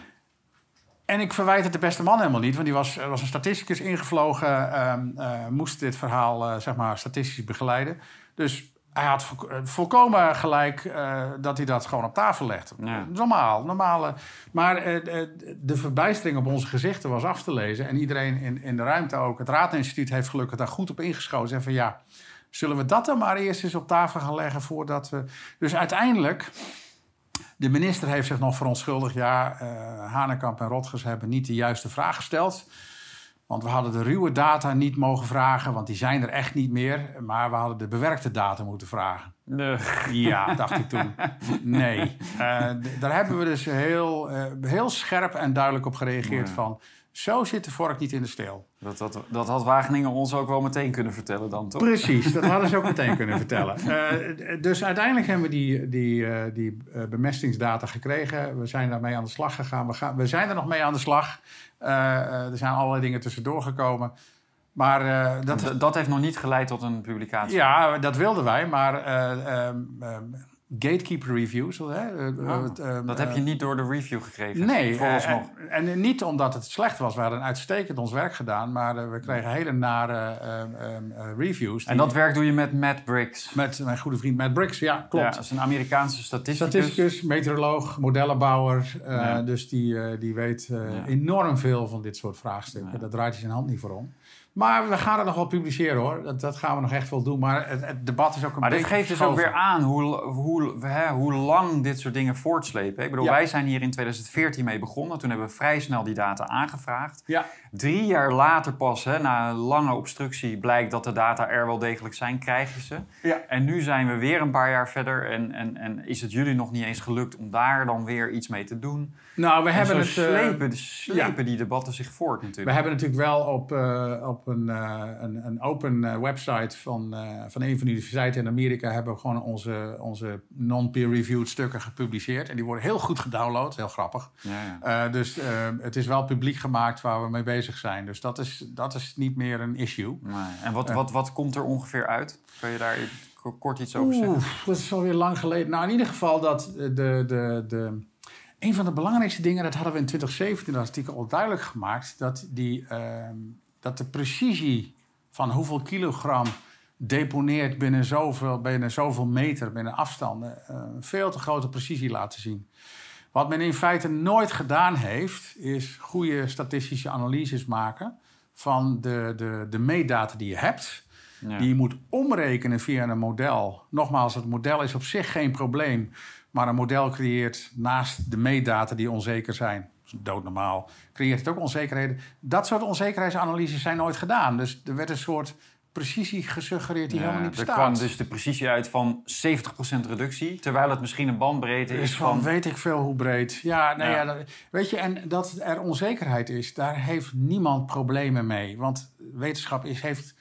En ik verwijt het de beste man helemaal niet, want die was, was een statisticus ingevlogen, ehm, eh, moest dit verhaal eh, zeg maar statistisch begeleiden. Dus hij had vo- eh, volkomen gelijk eh, dat hij dat gewoon op tafel legde. Ja. Normaal, normale. Maar eh, de verbijstering op onze gezichten was af te lezen. En iedereen in, in de ruimte ook. Het Raadinstituut heeft gelukkig daar goed op ingeschoten. En van ja, zullen we dat dan maar eerst eens op tafel gaan leggen voordat we... Dus uiteindelijk... De minister heeft zich nog verontschuldigd. Ja, eh Hanekamp en Rotgers hebben niet de juiste vraag gesteld. Want we hadden de ruwe data niet mogen vragen, want die zijn er echt niet meer. Maar we hadden de bewerkte data moeten vragen. De- Ja, dacht ik toen. Nee. D- daar hebben we dus heel, eh, heel scherp en duidelijk op gereageerd van... zo zit de vork niet in de steel. Dat, dat, dat had Wageningen ons ook wel meteen kunnen vertellen dan, toch? Precies, dat hadden ze ook meteen kunnen vertellen. Eh, dus uiteindelijk hebben we die, die, eh, die eh, bemestingsdata gekregen. We zijn daarmee aan de slag gegaan. We, gaan, we zijn er nog mee aan de slag. Er zijn allerlei dingen tussendoor gekomen. Maar dat, Dat, heeft nog niet geleid tot een publicatie. ja, dat wilden wij. Maar eh, ehm, ehm, gatekeeper reviews... Hè, eh, Oh, het, ehm, Dat heb je niet door de review gekregen? Nee, Vooralsnog. eh, en, en niet omdat het slecht was. We hadden uitstekend ons werk gedaan, maar eh, we kregen hele nare ehm, ehm, eh, reviews. en dat werk doe je met Matt Briggs. met mijn goede vriend Matt Briggs, ja, klopt. Ja, dat is een Amerikaanse statisticus. Statisticus, meteoroloog, modellenbouwer. eh, Ja. Dus die, eh, die weet eh, Ja. enorm veel van dit soort vraagstukken. Daar draait hij zijn hand niet voor om. Maar we gaan het nog wel publiceren hoor. Dat, dat gaan we nog echt wel doen. Maar het, het debat is ook een Maar dit beetje geeft dus ook weer aan hoe, hoe, hè, hoe lang dit soort dingen voortslepen. Ik bedoel, Ja. wij zijn hier in 2014 mee begonnen. Toen hebben we vrij snel die data aangevraagd. Ja, Drie jaar later pas, hè, na een lange obstructie, blijkt dat de data er wel degelijk zijn, krijg je ze. ja. En nu zijn we weer een paar jaar verder en, en, en is het jullie nog niet eens gelukt om daar dan weer iets mee te doen. Nou, we En hebben het... eh, slepen, slepen die debatten zich voort We natuurlijk. hebben natuurlijk wel op, eh, op een, eh, een, een open eh, website van, eh, van een van de universiteiten in Amerika hebben we gewoon onze, onze non-peer-reviewed stukken gepubliceerd. En die worden heel goed gedownload, heel grappig. Ja, ja. Dus het is wel publiek gemaakt waar we mee bezig zijn. Dus dat is, dat is niet meer een issue. Nee. En wat, wat, wat komt er ongeveer uit? Kun je daar kort iets over zeggen? Oeh, dat is alweer lang geleden. Nou, in ieder geval dat de, de, de, een van de belangrijkste dingen, dat hadden we in 2017 dat artikel al duidelijk gemaakt, dat, die, ehm, dat de precisie van hoeveel kilogram deponeert binnen zoveel, binnen zoveel meter, binnen afstanden, eh, een veel te grote precisie laten zien. Wat men in feite nooit gedaan heeft, is goede statistische analyses maken van de, de, de meetdata die je hebt. Ja. Die je moet omrekenen via een model. Nogmaals, het model is op zich geen probleem. Maar een model creëert naast de meetdata die onzeker zijn, doodnormaal, creëert het ook onzekerheden. Dat soort onzekerheidsanalyses zijn nooit gedaan. Dus er werd een soort precisie gesuggereerd die Ja, helemaal niet er bestaat. kwam dus de precisie uit van 70% reductie, terwijl het misschien een bandbreedte Er is is van van... weet ik veel hoe breed. Ja, nou ja. Ja. dat- weet je, en dat er onzekerheid is, daar heeft niemand problemen mee. Want wetenschap is, heeft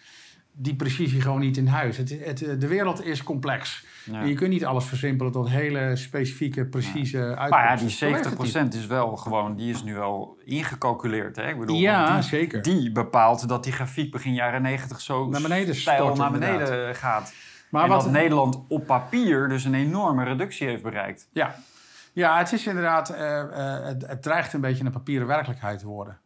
die precisie gewoon niet in huis. Het, het, de wereld is complex. Ja. En je kunt niet alles versimpelen tot hele specifieke, precieze uitkomsten. Maar ja, die Zo werkt het niet. 70% is wel gewoon, die is nu wel ingecalculeerd. Hè? Ik bedoel, Ja, die, zeker. die bepaalt dat die grafiek begin jaren 90 zo Naar beneden stijl naar inderdaad. beneden gaat. Maar en wat, dat Nederland op papier dus een enorme reductie heeft bereikt. ja. ja, het is inderdaad, eh, eh, het, het dreigt een beetje een papieren werkelijkheid te worden.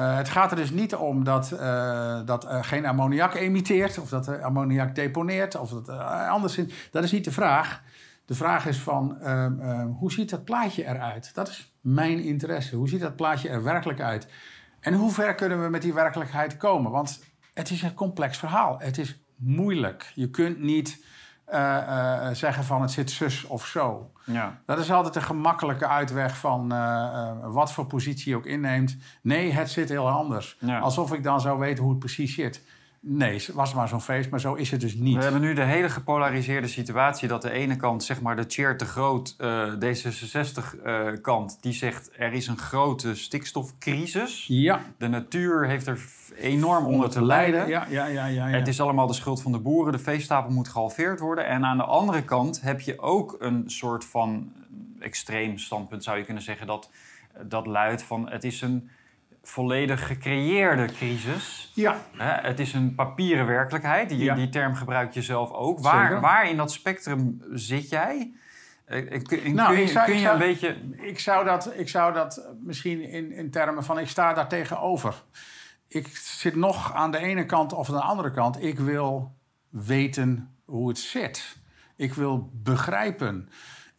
Eh, het gaat er dus niet om dat, eh, dat er geen ammoniak emitteert, of dat er ammoniak deponeert, of dat eh, anders. Dat is niet de vraag. De vraag is van, ehm, ehm, hoe ziet dat plaatje eruit? Dat is mijn interesse. Hoe ziet dat plaatje er werkelijk uit? En hoe ver kunnen we met die werkelijkheid komen? Want het is een complex verhaal. Het is moeilijk. Je kunt niet eh, eh, zeggen van het zit zus of zo. Ja. Dat is altijd een gemakkelijke uitweg van eh, eh, wat voor positie je ook inneemt. Nee, het zit heel anders. Ja. Alsof ik dan zou weten hoe het precies zit. Nee, was maar zo'n feest, maar zo is het dus niet. We hebben nu de hele gepolariseerde situatie dat de ene kant, zeg maar de Chair te groot, uh, D66-kant, die zegt er is een grote stikstofcrisis. Ja. De natuur heeft er enorm onder te lijden. Ja, ja, ja, ja, ja. Het is allemaal de schuld van de boeren. De veestapel moet gehalveerd worden. En aan de andere kant heb je ook een soort van extreem standpunt, zou je kunnen zeggen, dat, dat luidt van het is een volledig gecreëerde crisis. Ja. het is een papieren werkelijkheid. Die, Ja. die term gebruik je zelf ook. Waar, Zeker. waar in dat spectrum zit jij? Kun, Nou, kun je, ik zou- kun ik je zou- een beetje... Ik zou dat, ik zou dat misschien in, in termen van ik sta daar tegenover. Ik zit nog aan de ene kant of aan de andere kant. Ik wil weten hoe het zit. Ik wil begrijpen.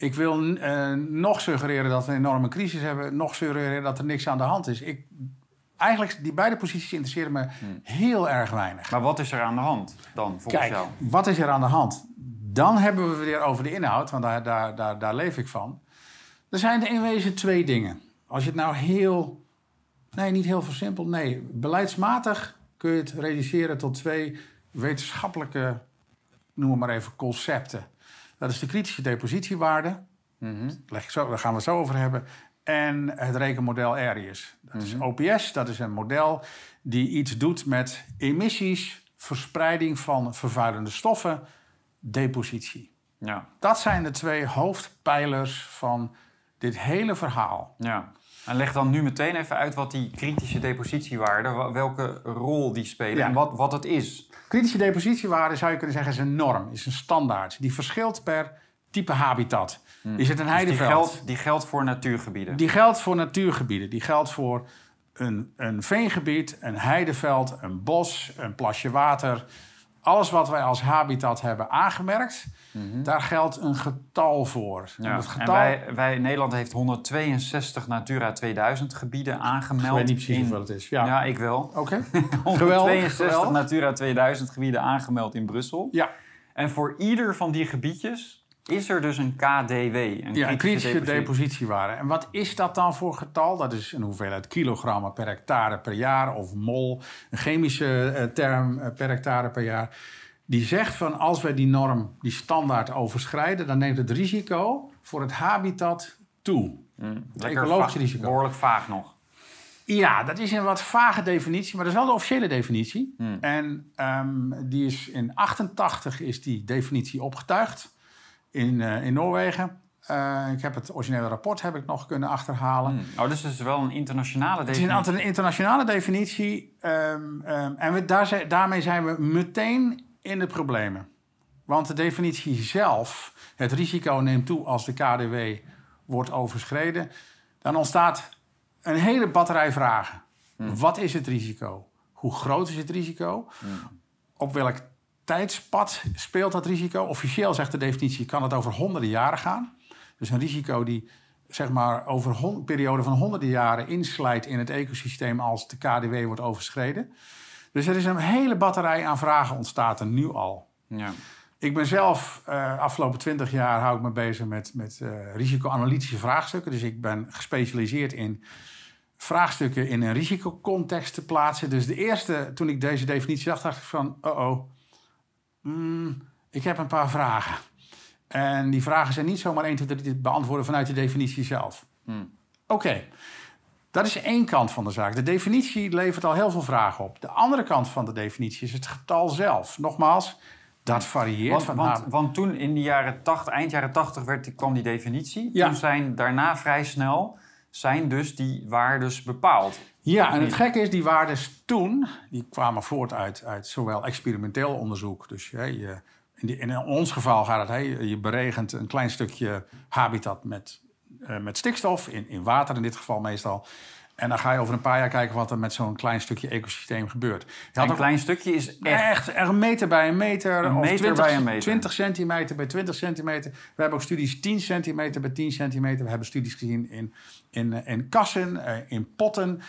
Ik wil eh, nog suggereren dat we een enorme crisis hebben. Nog suggereren dat er niks aan de hand is. Ik, eigenlijk, die beide posities interesseren me heel erg weinig. Maar wat is er aan de hand dan, volgens Kijk, jou? wat is er aan de hand? Dan hebben we weer over de inhoud, want daar, daar, daar, daar leef ik van. Er zijn in wezen twee dingen. Als je het nou heel... Nee, niet heel versimpeld. Nee, beleidsmatig kun je het reduceren tot twee wetenschappelijke, noem maar even, concepten. Dat is de kritische depositiewaarde. Mhm. Leg ik zo, daar gaan we het zo over hebben. En het rekenmodel Arius. Dat is OPS, dat is een model die iets doet met emissies, verspreiding van vervuilende stoffen, depositie. Ja, Dat zijn de twee hoofdpijlers van dit hele verhaal. ja. En leg dan nu meteen even uit wat die kritische depositiewaarden, wa- welke rol die spelen Ja. en wat, wat het is. Kritische depositiewaarde zou je kunnen zeggen is een norm, is een standaard. Die verschilt per type habitat. Is het een Dus die, heideveld? geldt, die geldt voor natuurgebieden. Die geldt voor natuurgebieden. Die geldt voor een, een veengebied, een heideveld, een bos, een plasje water. Alles wat wij als habitat hebben aangemerkt, daar geldt een getal voor. Mhm. Ja. dat En getal, wij, wij, Nederland heeft 162 Natura 2000 gebieden aangemeld. ik weet niet precies in- hoeveel het is. Ja, Ja, ik wel. oké. 162 geweldig. Natura 2000 gebieden aangemeld in Brussel. Ja, En voor ieder van die gebiedjes is er dus een KDW, een ja, een kritische depositie. depositiewaarde. En wat is dat dan voor getal? Dat is een hoeveelheid kilogrammen per hectare per jaar of mol, een chemische eh, term eh, per hectare per jaar. Die zegt van als wij die norm, die standaard overschrijden, dan neemt het risico voor het habitat toe. Mm, Het risico. Behoorlijk vaag nog. Ja, dat is een wat vage definitie, maar dat is wel de officiële definitie. Hmm. En ehm, die is in 88 is die definitie opgetuigd in, eh, in Noorwegen. Eh, ik heb het originele rapport heb ik nog kunnen achterhalen. Oh, dus het is wel een internationale Het is een definitie. internationale definitie. ehm, ehm, en we, daar daarmee zijn we meteen in de problemen. Want de definitie zelf, het risico neemt toe als de KDW wordt overschreden. Dan ontstaat een hele batterij vragen. Wat is het risico? Hoe groot is het risico? Op welk tijdspad speelt dat risico? Officieel zegt de definitie, kan het over honderden jaren gaan. Dus een risico die zeg maar, over een periode van honderden jaren inslijt in het ecosysteem als de KDW wordt overschreden. Dus er is een hele batterij aan vragen ontstaat er nu al. Ja. Ik ben zelf, eh afgelopen twintig jaar hou ik me bezig met, met eh, risicoanalytische vraagstukken. Dus ik ben gespecialiseerd in vraagstukken in een risicocontext te plaatsen. Dus de eerste, toen ik deze definitie zag, dacht ik van, oh oh, mm, ik heb een paar vragen. En die vragen zijn niet zomaar 1, 2, 3 te beantwoorden vanuit de definitie zelf. Hmm. Oké, dat is één kant van de zaak. De definitie levert al heel veel vragen op. De andere kant van de definitie is het getal zelf. Nogmaals, dat varieert Want, van want, haar- want toen in de jaren 80, eind jaren 80 werd, kwam die definitie. Ja. Toen zijn daarna vrij snel zijn dus die waardes bepaald. Ja, en het gekke is, die waardes toen, die kwamen voort uit, uit zowel experimenteel onderzoek. Dus hè, je, in, die- in ons geval gaat het, hè, je beregent een klein stukje habitat met, eh, met stikstof, in, in water in dit geval meestal. En dan ga je over een paar jaar kijken wat er met zo'n klein stukje ecosysteem gebeurt. Een ook klein stukje is echt... echt, een meter bij een meter. Een of meter 20, bij een meter. 20 centimeter bij 20 centimeter. We hebben ook studies 10 centimeter bij 10 centimeter. We hebben studies gezien in, in, eh, in kassen, eh, in potten.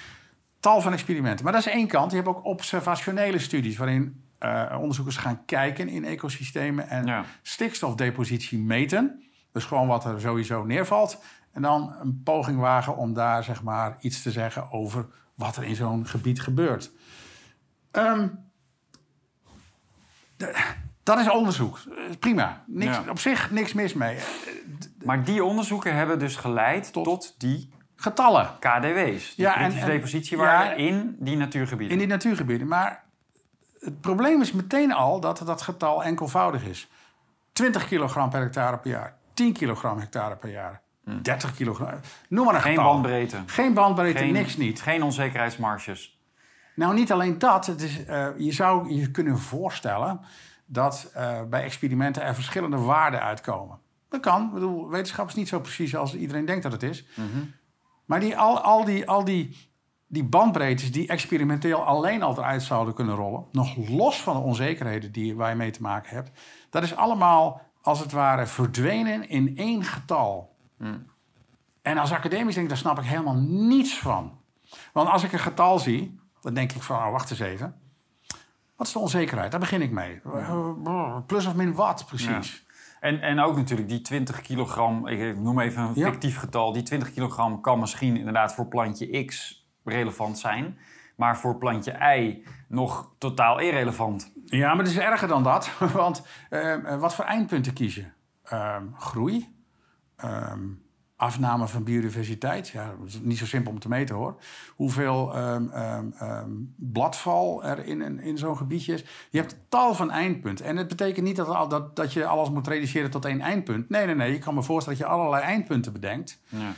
Tal van experimenten. Maar dat is één kant. Je hebt ook observationele studies... waarin eh, onderzoekers gaan kijken in ecosystemen... en Ja. stikstofdepositie meten. Dus gewoon wat er sowieso neervalt. En dan een poging wagen om daar zeg maar, iets te zeggen over wat er in zo'n gebied gebeurt. Ehm, Dat is onderzoek. Prima. Niks, Ja. Op zich niks mis mee. Maar die onderzoeken hebben dus geleid tot, die Getallen KDW's. Die Ja, en- en- ja, in die natuurgebieden. in die natuurgebieden. Maar het probleem is meteen al dat dat getal enkelvoudig is. 20 kilogram per hectare per jaar. 10 kilogram hectare per jaar. 30 kilogram. Noem maar een Geen getal. bandbreedte. Geen bandbreedte, Geen- niks niet. Geen onzekerheidsmarges. Nou, niet alleen dat. Het is, eh, je zou je kunnen voorstellen dat eh, bij experimenten er verschillende waarden uitkomen. Dat kan. Ik bedoel, wetenschap is niet zo precies als iedereen denkt dat het is. Maar die, al, al, die, al die, die bandbreedtes die experimenteel alleen al eruit zouden kunnen rollen... nog los van de onzekerheden die, waar je mee te maken hebt... dat is allemaal, als het ware, verdwenen in één getal. En als academisch denk ik, daar snap ik helemaal niets van. Want als ik een getal zie, dan denk ik van, oh, wacht eens even. Wat is de onzekerheid? Daar begin ik mee. Plus of min wat, precies. En, en ook natuurlijk die 20 kilogram, ik noem even een Ja. fictief getal. Die 20 kilogram kan misschien inderdaad voor plantje X relevant zijn. Maar voor plantje Y nog totaal irrelevant. Ja, maar het is erger dan dat. Want eh, eh, wat voor eindpunten kies je? Ehm, groei, Ehm, afname van biodiversiteit. Ja, dat is niet zo simpel om te meten hoor. Hoeveel ehm, ehm, bladval er in, een- in zo'n gebiedje is. Je hebt tal van eindpunten. En het betekent niet dat, dat, dat je alles moet reduceren tot één eindpunt. Nee, nee, nee. Je kan me voorstellen dat je allerlei eindpunten bedenkt. Ja.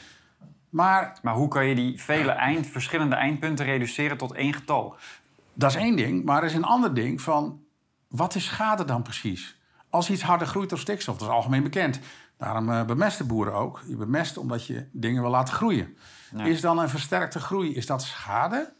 Maar Maar hoe kan je die vele eind, verschillende eindpunten reduceren tot één getal? Dat is één ding, maar er is een ander ding van... wat is schade dan precies? Als iets harder groeit door stikstof, dat is algemeen bekend. Daarom eh, bemesten boeren ook. Je bemest omdat je dingen wil laten groeien. Ja. Is dan een versterkte groei, is dat schade? Dat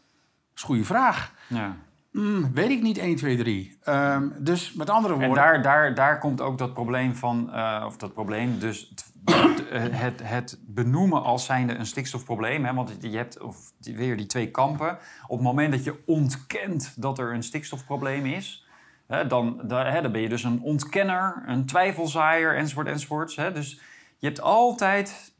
is een goede vraag. Ja. Hmm, weet ik niet 1, 2, 3. Ehm, dus met andere woorden... En daar, daar, daar komt ook dat probleem van, eh, of dat probleem, dus het, het, het benoemen als zijnde een stikstofprobleem. Hè, want je hebt of, weer die twee kampen. Op het moment dat je ontkent dat er een stikstofprobleem is, dan, dan ben je dus een ontkenner, een twijfelzaaier, enzovoort, enzovoort. Dus je hebt altijd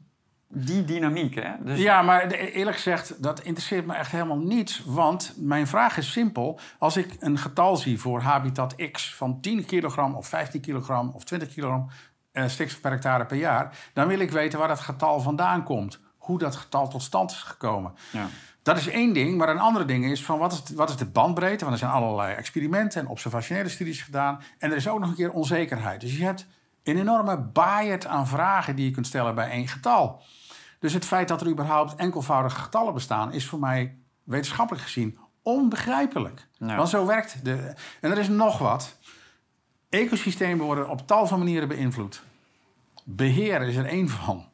die dynamiek. Hè. Dus, Ja, maar eerlijk gezegd, dat interesseert me echt helemaal niets. Want mijn vraag is simpel. Als ik een getal zie voor habitat X van 10 kilogram of 15 kilogram of 20 kilogram eh, stikstof per hectare per jaar, dan wil ik weten waar dat getal vandaan komt. Hoe dat getal tot stand is gekomen. Ja. Dat is één ding, maar een andere ding is van wat is, wat is de bandbreedte? Want er zijn allerlei experimenten en observationele studies gedaan. En er is ook nog een keer onzekerheid. Dus je hebt een enorme baaierd aan vragen die je kunt stellen bij één getal. Dus het feit dat er überhaupt enkelvoudige getallen bestaan, is voor mij wetenschappelijk gezien onbegrijpelijk. Ja. Want zo werkt de. En er is nog wat. Ecosystemen worden op tal van manieren beïnvloed. Beheer is er één van.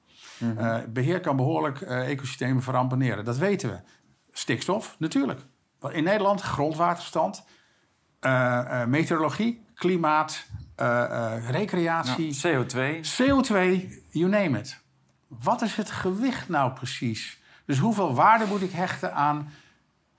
Eh, beheer kan behoorlijk eh, ecosystemen verrampeneren. Dat weten we. Stikstof, natuurlijk. In Nederland grondwaterstand, eh, eh, meteorologie, klimaat, eh, recreatie, CO2. CO2, you name it. Wat is het gewicht nou precies? Dus hoeveel waarde moet ik hechten aan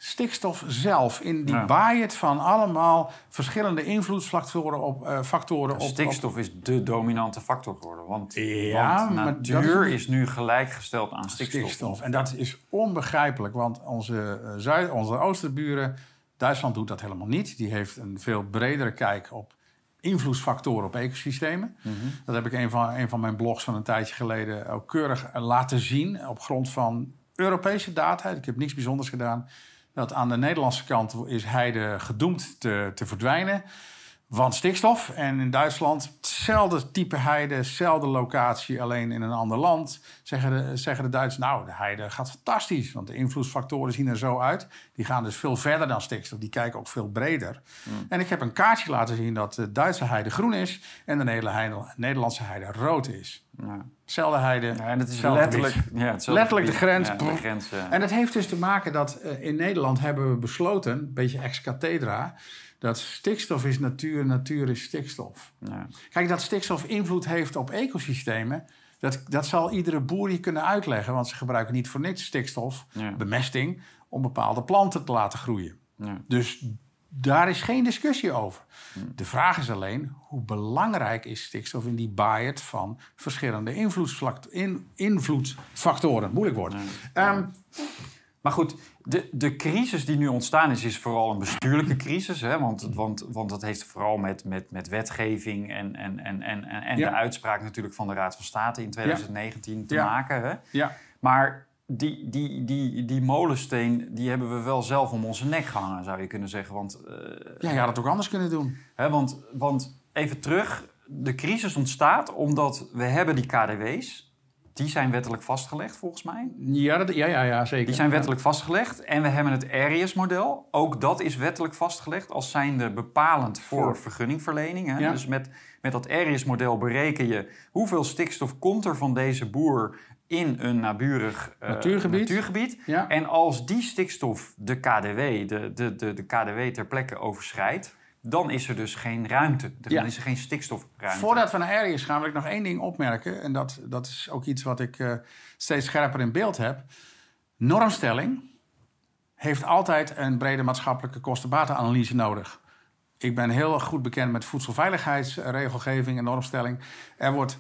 stikstof zelf? In die Ja. van allemaal verschillende invloedsfactoren op, eh, factoren op, Stikstof is de dominante factor geworden. Want, Ja, want natuur is- is, nu gelijkgesteld aan stikstof. En dat is onbegrijpelijk, want onze, eh, Zuid, onze oosterburen, Duitsland doet dat helemaal niet. Die heeft een veel bredere kijk op invloedsfactoren op ecosystemen. Mhm. Dat heb ik een van, een van mijn blogs van een tijdje geleden ook keurig eh, laten zien op grond van Europese data. Ik heb niks bijzonders gedaan. Dat aan de Nederlandse kant is heide gedoemd te, te verdwijnen. Want stikstof. En in Duitsland hetzelfde type heide, hetzelfde locatie, alleen in een ander land. Zeggen de, zeggen de Duitsers, nou, de heide gaat fantastisch. Want de invloedsfactoren zien er zo uit. Die gaan dus veel verder dan stikstof. Die kijken ook veel breder. En ik heb een kaartje laten zien dat de Duitse heide groen is... en de Nederlandse heide rood is. Ja. Hetzelfde heide, Ja, en het is letterlijk, ja, Letterlijk de grens. Ja, de grens. En dat heeft dus te maken dat eh, in Nederland hebben we besloten, een beetje ex cathedra, dat stikstof is natuur, natuur is stikstof. Ja. Kijk, dat stikstof invloed heeft op ecosystemen, dat, dat zal iedere boer je kunnen uitleggen, want ze gebruiken niet voor niks stikstof, Ja. bemesting, om bepaalde planten te laten groeien. Ja. Dus daar is geen discussie over. De vraag is alleen, hoe belangrijk is stikstof in die baaierd van verschillende invloedsflact- in, invloedfactoren? Moeilijk woord. Ehm, Maar goed, de, de crisis die nu ontstaan is, is vooral een bestuurlijke crisis. Hè? Want, want, want dat heeft vooral met, met, met wetgeving en, en, en, en, en Ja. de uitspraak natuurlijk van de Raad van State in 2019 te Ja. maken. Hè? Ja. Maar die, die, die, die molensteen, die hebben we wel zelf om onze nek gehangen, zou je kunnen zeggen. Want, eh, Ja, je had het ook anders kunnen doen. hè, want, want even terug, de crisis ontstaat omdat we hebben die KDW's. Die zijn wettelijk vastgelegd, volgens mij. Ja, dat, ja, ja, ja, zeker. Die zijn wettelijk vastgelegd. En we hebben het ARIES-model. Ook dat is wettelijk vastgelegd als zijnde bepalend voor, Voor. vergunningverlening. Hè? Ja. Dus met, met dat ARIES-model bereken je hoeveel stikstof komt er van deze boer in een naburig eh, Natuurgebied. natuurgebied. Ja. En als die stikstof de KDW, de, de, de, de KDW ter plekke overschrijdt, dan is er dus geen ruimte. Dan Ja. is er geen stikstofruimte. Voordat we naar Aries gaan, wil ik nog één ding opmerken. En dat, dat is ook iets wat ik eh, steeds scherper in beeld heb. Normstelling heeft altijd een brede maatschappelijke kostenbatenanalyse nodig. Ik ben heel goed bekend met voedselveiligheidsregelgeving en normstelling. Er wordt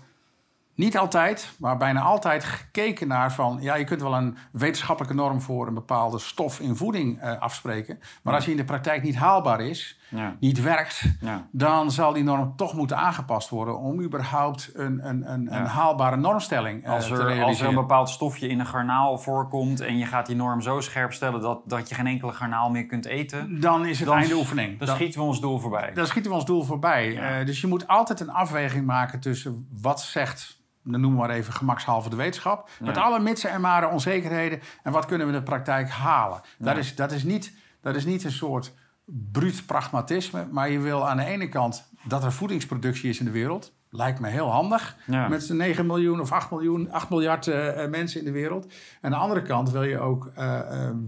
niet altijd, maar bijna altijd gekeken naar van... ja, je kunt wel een wetenschappelijke norm voor een bepaalde stof in voeding eh, afspreken. Maar als die in de praktijk niet haalbaar is, Ja. niet werkt Ja. dan zal die norm toch moeten aangepast worden om überhaupt een, een, een, Ja. een haalbare normstelling eh, Als te er, als er realiseren. een bepaald stofje in een garnaal voorkomt en je gaat die norm zo scherp stellen dat, dat je geen enkele garnaal meer kunt eten, Dan is het dan, einde oefening. dan Dan, schieten we ons doel voorbij. dan schieten we ons doel voorbij. Eh, dus je moet altijd een afweging maken tussen wat zegt, dan noemen we maar even gemakshalve de wetenschap, met alle mitsen en maren onzekerheden en wat kunnen we in de praktijk halen. Dat, is, dat, is niet, dat is niet een soort bruut pragmatisme, maar je wil aan de ene kant dat er voedingsproductie is in de wereld. Lijkt me heel handig. Ja. Met z'n 9 miljoen of 8, miljoen, 8 miljard eh, eh, mensen in de wereld. En aan de andere kant wil je ook eh,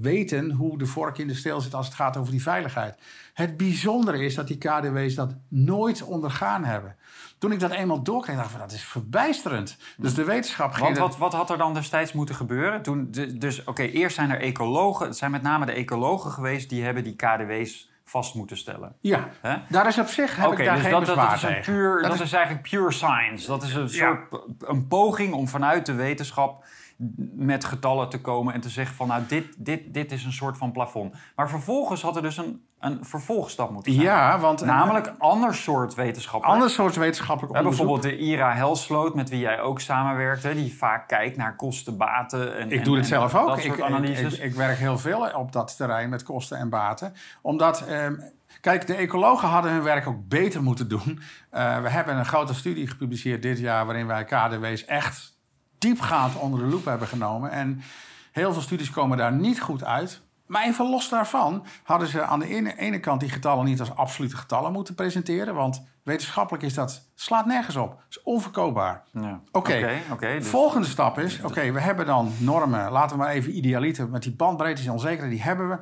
weten hoe de vork in de steel zit als het gaat over die veiligheid. Het bijzondere is dat die KDW's dat nooit ondergaan hebben. Toen ik dat eenmaal doorkreeg, dacht ik van dat is verbijsterend. Dus de wetenschap ging... Want wat, wat had er dan destijds moeten gebeuren? Toen, dus oké, eerst zijn er ecologen. Het zijn met name de ecologen geweest die hebben die KDW's vast moeten stellen. Ja, Hè? daar is op zich heb ik daar dus geen dat, dat, bezwaar is een tegen. puur, dat, Dat is, eigenlijk pure science. Dat is een soort een poging om vanuit de wetenschap met getallen te komen en te zeggen van nou dit, dit, dit is een soort van plafond. Maar vervolgens had er dus een, een vervolgstap moeten zijn. Ja, want een Namelijk ander soort wetenschappen. ander soort wetenschappelijk onderzoek. bijvoorbeeld de Ira Helsloot, met wie jij ook samenwerkt, hè, die vaak kijkt naar kosten, baten. En, Ik en- doe het zelf ook. Ik, ik werk heel veel op dat terrein met kosten en baten. Omdat, ehm, kijk, de ecologen hadden hun werk ook beter moeten doen. Eh, we hebben een grote studie gepubliceerd dit jaar... waarin wij KDW's echt diepgaand onder de loep hebben genomen. En heel veel studies komen daar niet goed uit. Maar even los daarvan hadden ze aan de ene, ene kant die getallen niet als absolute getallen moeten presenteren. Want wetenschappelijk is dat, slaat nergens op. is onverkoopbaar. Ja. Oké. oké, dus- Volgende stap is, oké, we hebben dan normen. Laten we maar even idealiter met die bandbreedtes en onzekerheid, die hebben we.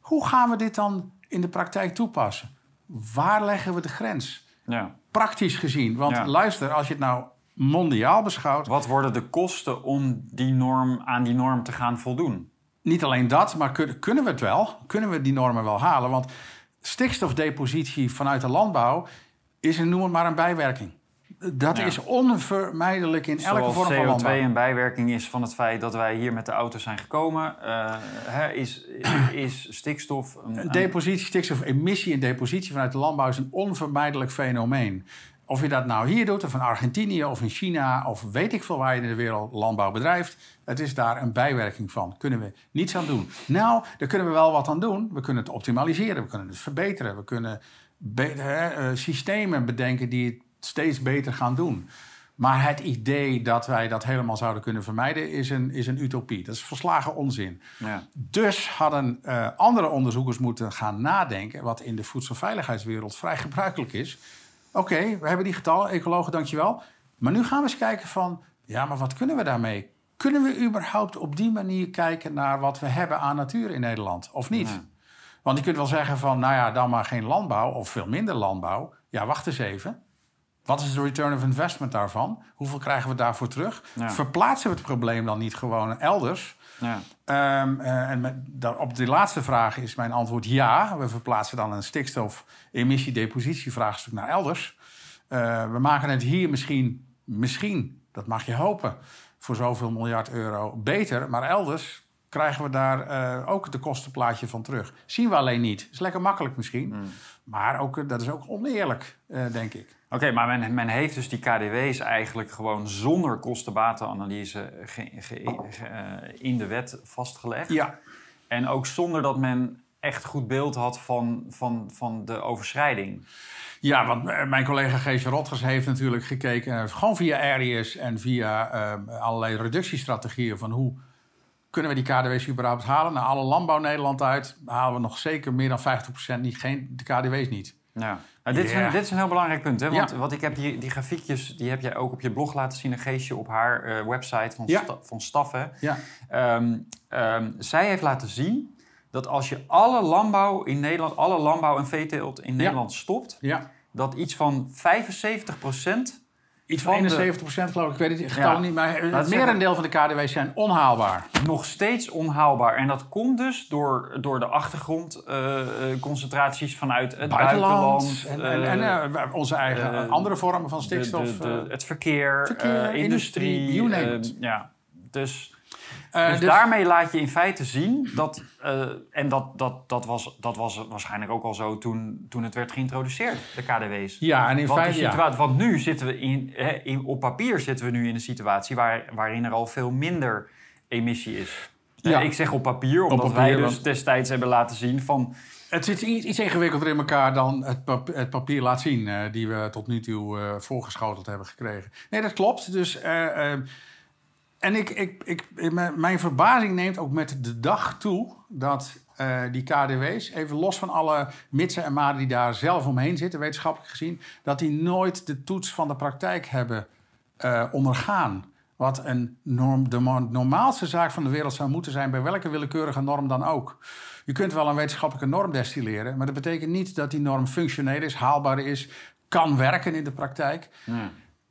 Hoe gaan we dit dan in de praktijk toepassen? Waar leggen we de grens? ja. Praktisch gezien. Want Ja. luister, als je het nou mondiaal beschouwt, Wat worden de kosten om die norm, aan die norm te gaan voldoen? niet alleen dat, maar kun- kunnen we het wel? Kunnen we die normen wel halen? Want stikstofdepositie vanuit de landbouw is een, noem het maar een bijwerking. Dat Ja. is onvermijdelijk in elke vorm van CO2 landbouw. een bijwerking is van het feit dat wij hier met de auto zijn gekomen, eh, hè, is, is stikstof een- depositie, stikstofemissie en depositie vanuit de landbouw is een onvermijdelijk fenomeen. Of je dat nou hier doet, of in Argentinië, of in China, of weet ik veel waar je in de wereld landbouw bedrijft. Het is daar een bijwerking van. Kunnen we niets aan doen. Nou, daar kunnen we wel wat aan doen. We kunnen het optimaliseren, we kunnen het verbeteren. We kunnen be- eh, systemen bedenken die het steeds beter gaan doen. Maar het idee dat wij dat helemaal zouden kunnen vermijden is een, is een utopie. Dat is volslagen onzin. ja. Dus hadden eh, andere onderzoekers moeten gaan nadenken, wat in de voedselveiligheidswereld vrij gebruikelijk is. Oké, we hebben die getallen, ecologen, dankjewel. Maar nu gaan we eens kijken van, ja, maar wat kunnen we daarmee? Kunnen we überhaupt op die manier kijken naar wat we hebben aan natuur in Nederland, of niet? Ja. Want je kunt wel zeggen van, nou ja, dan maar geen landbouw of veel minder landbouw. Ja, wacht eens even. Wat is de return of investment daarvan? Hoeveel krijgen we daarvoor terug? Ja. Verplaatsen we het probleem dan niet gewoon elders? Ja. Ehm, eh, en met, daar- op die laatste vraag is mijn antwoord ja. We verplaatsen dan een stikstof-emissie-depositievraagstuk naar elders. Eh, we maken het hier misschien, misschien, dat mag je hopen, voor zoveel miljard euro beter. Maar elders krijgen we daar eh, ook het kostenplaatje van terug. Zien we alleen niet. is lekker makkelijk misschien. Hmm. Maar ook, dat is ook oneerlijk, denk ik. Oké, maar men, men heeft dus die KDW's eigenlijk gewoon zonder kostenbatenanalyse ge- ge- ge- eh, in de wet vastgelegd. Ja, En ook zonder dat men echt goed beeld had van, van, van de overschrijding. ja want eh, mijn collega Geesje Rotgers heeft natuurlijk gekeken... gewoon via Arius en via eh, allerlei reductiestrategieën... van hoe kunnen we die KDW's überhaupt halen. Nou, alle landbouw Nederland uit halen we nog zeker meer dan 50% niet, geen, de KDW's niet. Ja. Nou, dit, is een, dit is een heel belangrijk punt. Hè? Want, Ja. want ik heb die, die grafiekjes, die heb jij ook op je blog laten zien. Een geestje op haar eh, website van, Ja. sta, van Staffen. Ja, Ehm, ehm, zij heeft laten zien dat als je alle landbouw in Nederland, alle landbouw en veeteelt in Nederland stopt, ja. dat iets van 75 Iets van Van de- 71% geloof ik, ik weet het het getal Ja. niet. Maar het we merendeel van de KDW's zijn onhaalbaar. nog steeds onhaalbaar. En dat komt dus door, door de achtergrondconcentraties vanuit het buitenland. En, en, en eh, eh, onze eigen eh, andere vormen van stikstof. de- de- eh, het verkeer, verkeer, eh, industrie, you name eh, it. ja, dus, eh, dus, dus- daarmee laat je in feite zien dat... eh, en dat, dat, dat, was, dat was waarschijnlijk ook al zo toen, toen het werd geïntroduceerd, de KDW's. Ja, en in Want, feite, ja. want nu zitten we in, op papier zitten we nu in een situatie waar, waarin er al veel minder emissie is. Ja. Eh, Ik zeg op papier, omdat papier, wij dus destijds hebben laten zien van... Het zit iets, iets ingewikkelder in elkaar dan het, pap- het papier laat zien... die we tot nu toe voorgeschoteld hebben gekregen. Nee, dat klopt. Dus, en ik, ik, ik, mijn- verbazing neemt ook met de dag toe... dat eh, die KDW's, even los van alle mitsen en maden die daar zelf omheen zitten... wetenschappelijk gezien, dat die nooit de toets van de praktijk hebben eh, ondergaan. Wat een norm, de normaalste zaak van de wereld zou moeten zijn... bij welke willekeurige norm dan ook. Je kunt wel een wetenschappelijke norm destilleren... maar dat betekent niet dat die norm functioneel is, haalbaar is... kan werken in de praktijk.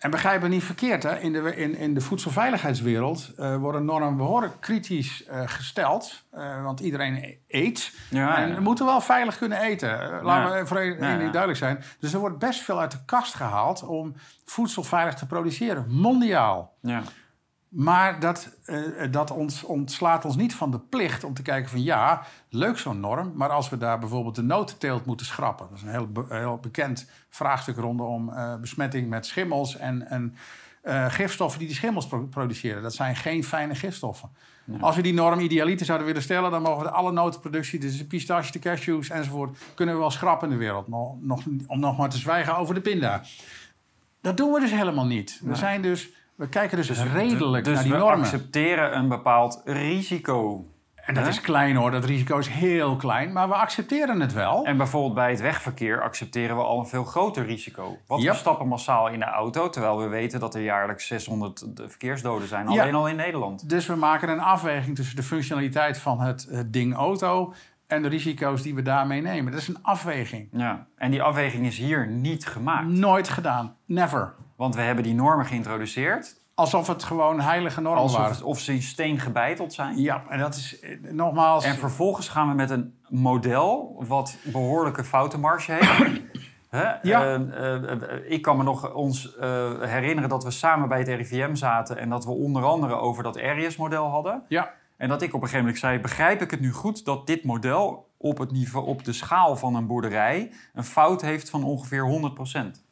En begrijp me niet verkeerd, hè? In, de, in, in de voedselveiligheidswereld eh, worden normen behoorlijk kritisch eh, gesteld. Eh, want iedereen eet. Ja, en ja. we moeten wel veilig kunnen eten. Laten Ja. we voor één ding duidelijk zijn. Dus er wordt best veel uit de kast gehaald om voedsel veilig te produceren. Mondiaal. Ja. Maar dat, eh, dat ons, ontslaat ons niet van de plicht om te kijken van ja, leuk zo'n norm. Maar als we daar bijvoorbeeld de notenteelt moeten schrappen. Dat is een heel, be- heel bekend vraagstuk rondom eh, besmetting met schimmels en, en eh, gifstoffen die die schimmels pro- produceren. Dat zijn geen fijne gifstoffen. Als we die norm idealiter zouden willen stellen, dan mogen we alle notenproductie, dus de pistache, de cashews enzovoort, kunnen we wel schrappen in de wereld. Nog, nog, om nog maar te zwijgen over de pinda. Dat doen we dus helemaal niet. We, zijn dus, we kijken dus, redelijk dus naar die we normen. accepteren een bepaald risico. En dat is klein hoor, dat risico is heel klein, maar we accepteren het wel. En bijvoorbeeld bij het wegverkeer accepteren we al een veel groter risico. Want we stappen massaal in de auto, terwijl we weten dat er jaarlijks 600 de verkeersdoden zijn. Ja. Alleen al in Nederland. Dus we maken een afweging tussen de functionaliteit van het, het ding auto en de risico's die we daarmee nemen. Dat is een afweging. Ja. En die afweging is hier niet gemaakt. Nooit gedaan. Never. Want we hebben die normen geïntroduceerd. Alsof het gewoon heilige normen Alsof waren. het, of ze in steen gebeiteld zijn. Ja, en dat is eh, nogmaals... En vervolgens gaan we met een model wat behoorlijke foutenmarge heeft. Ja. Eh, eh, ik kan me nog ons herinneren dat we samen bij het RIVM zaten... en dat we onder andere over dat Arias-model hadden. Ja, En dat ik op een gegeven moment zei... begrijp ik het nu goed dat dit model op, het niveau, op de schaal van een boerderij... een fout heeft van ongeveer 100%.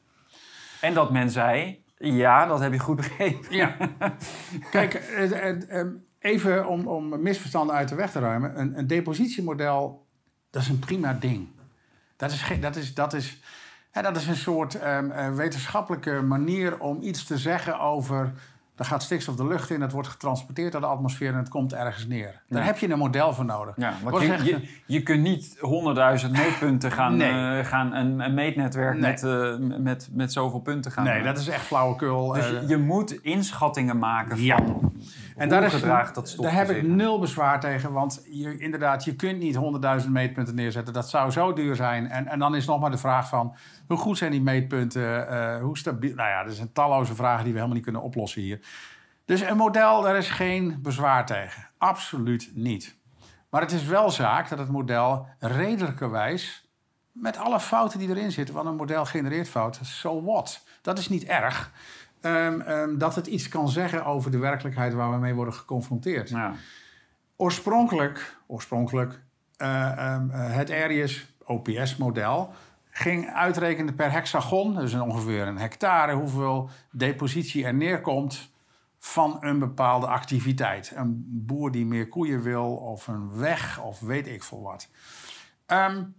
En dat men zei... Ja, dat heb je goed begrepen. ja. Kijk, eh, eh, eh, even om, om misverstanden uit de weg te ruimen. Een, een depositiemodel, dat is een prima ding. Dat is, dat is, dat is, hè, dat is een soort ehm, eh, wetenschappelijke manier om iets te zeggen over... Er gaat stikstof de lucht in, het wordt getransporteerd door de atmosfeer en het komt ergens neer. Daar Ja. heb je een model voor nodig. Ja, want je, je, je kunt niet honderdduizend meetpunten gaan, Nee. eh, gaan een, een meetnetwerk Nee. met, eh, met, met zoveel punten gaan. Nee, dat is echt flauwekul. Dus eh, je, je moet inschattingen maken Ja. En daar, is, dat daar heb ik nul bezwaar tegen. Want je, inderdaad, je kunt niet 100.000 meetpunten neerzetten. Dat zou zo duur zijn. En, en dan is nog maar de vraag van... hoe goed zijn die meetpunten? eh, hoe stabiel? Nou ja, er zijn talloze vragen die we helemaal niet kunnen oplossen hier. Dus een model, daar is geen bezwaar tegen. Absoluut niet. Maar het is wel zaak dat het model redelijkerwijs... met alle fouten die erin zitten... want een model genereert fouten, so what? Dat is niet erg. Ehm, ehm, dat het iets kan zeggen over de werkelijkheid waar we mee worden geconfronteerd. Ja. oorspronkelijk, oorspronkelijk uh, um, het Arius OPS-model ging uitrekenen per hexagon, dus ongeveer een hectare, hoeveel depositie er neerkomt van een bepaalde activiteit. Een boer die meer koeien wil, of een weg, of weet ik veel wat. Um,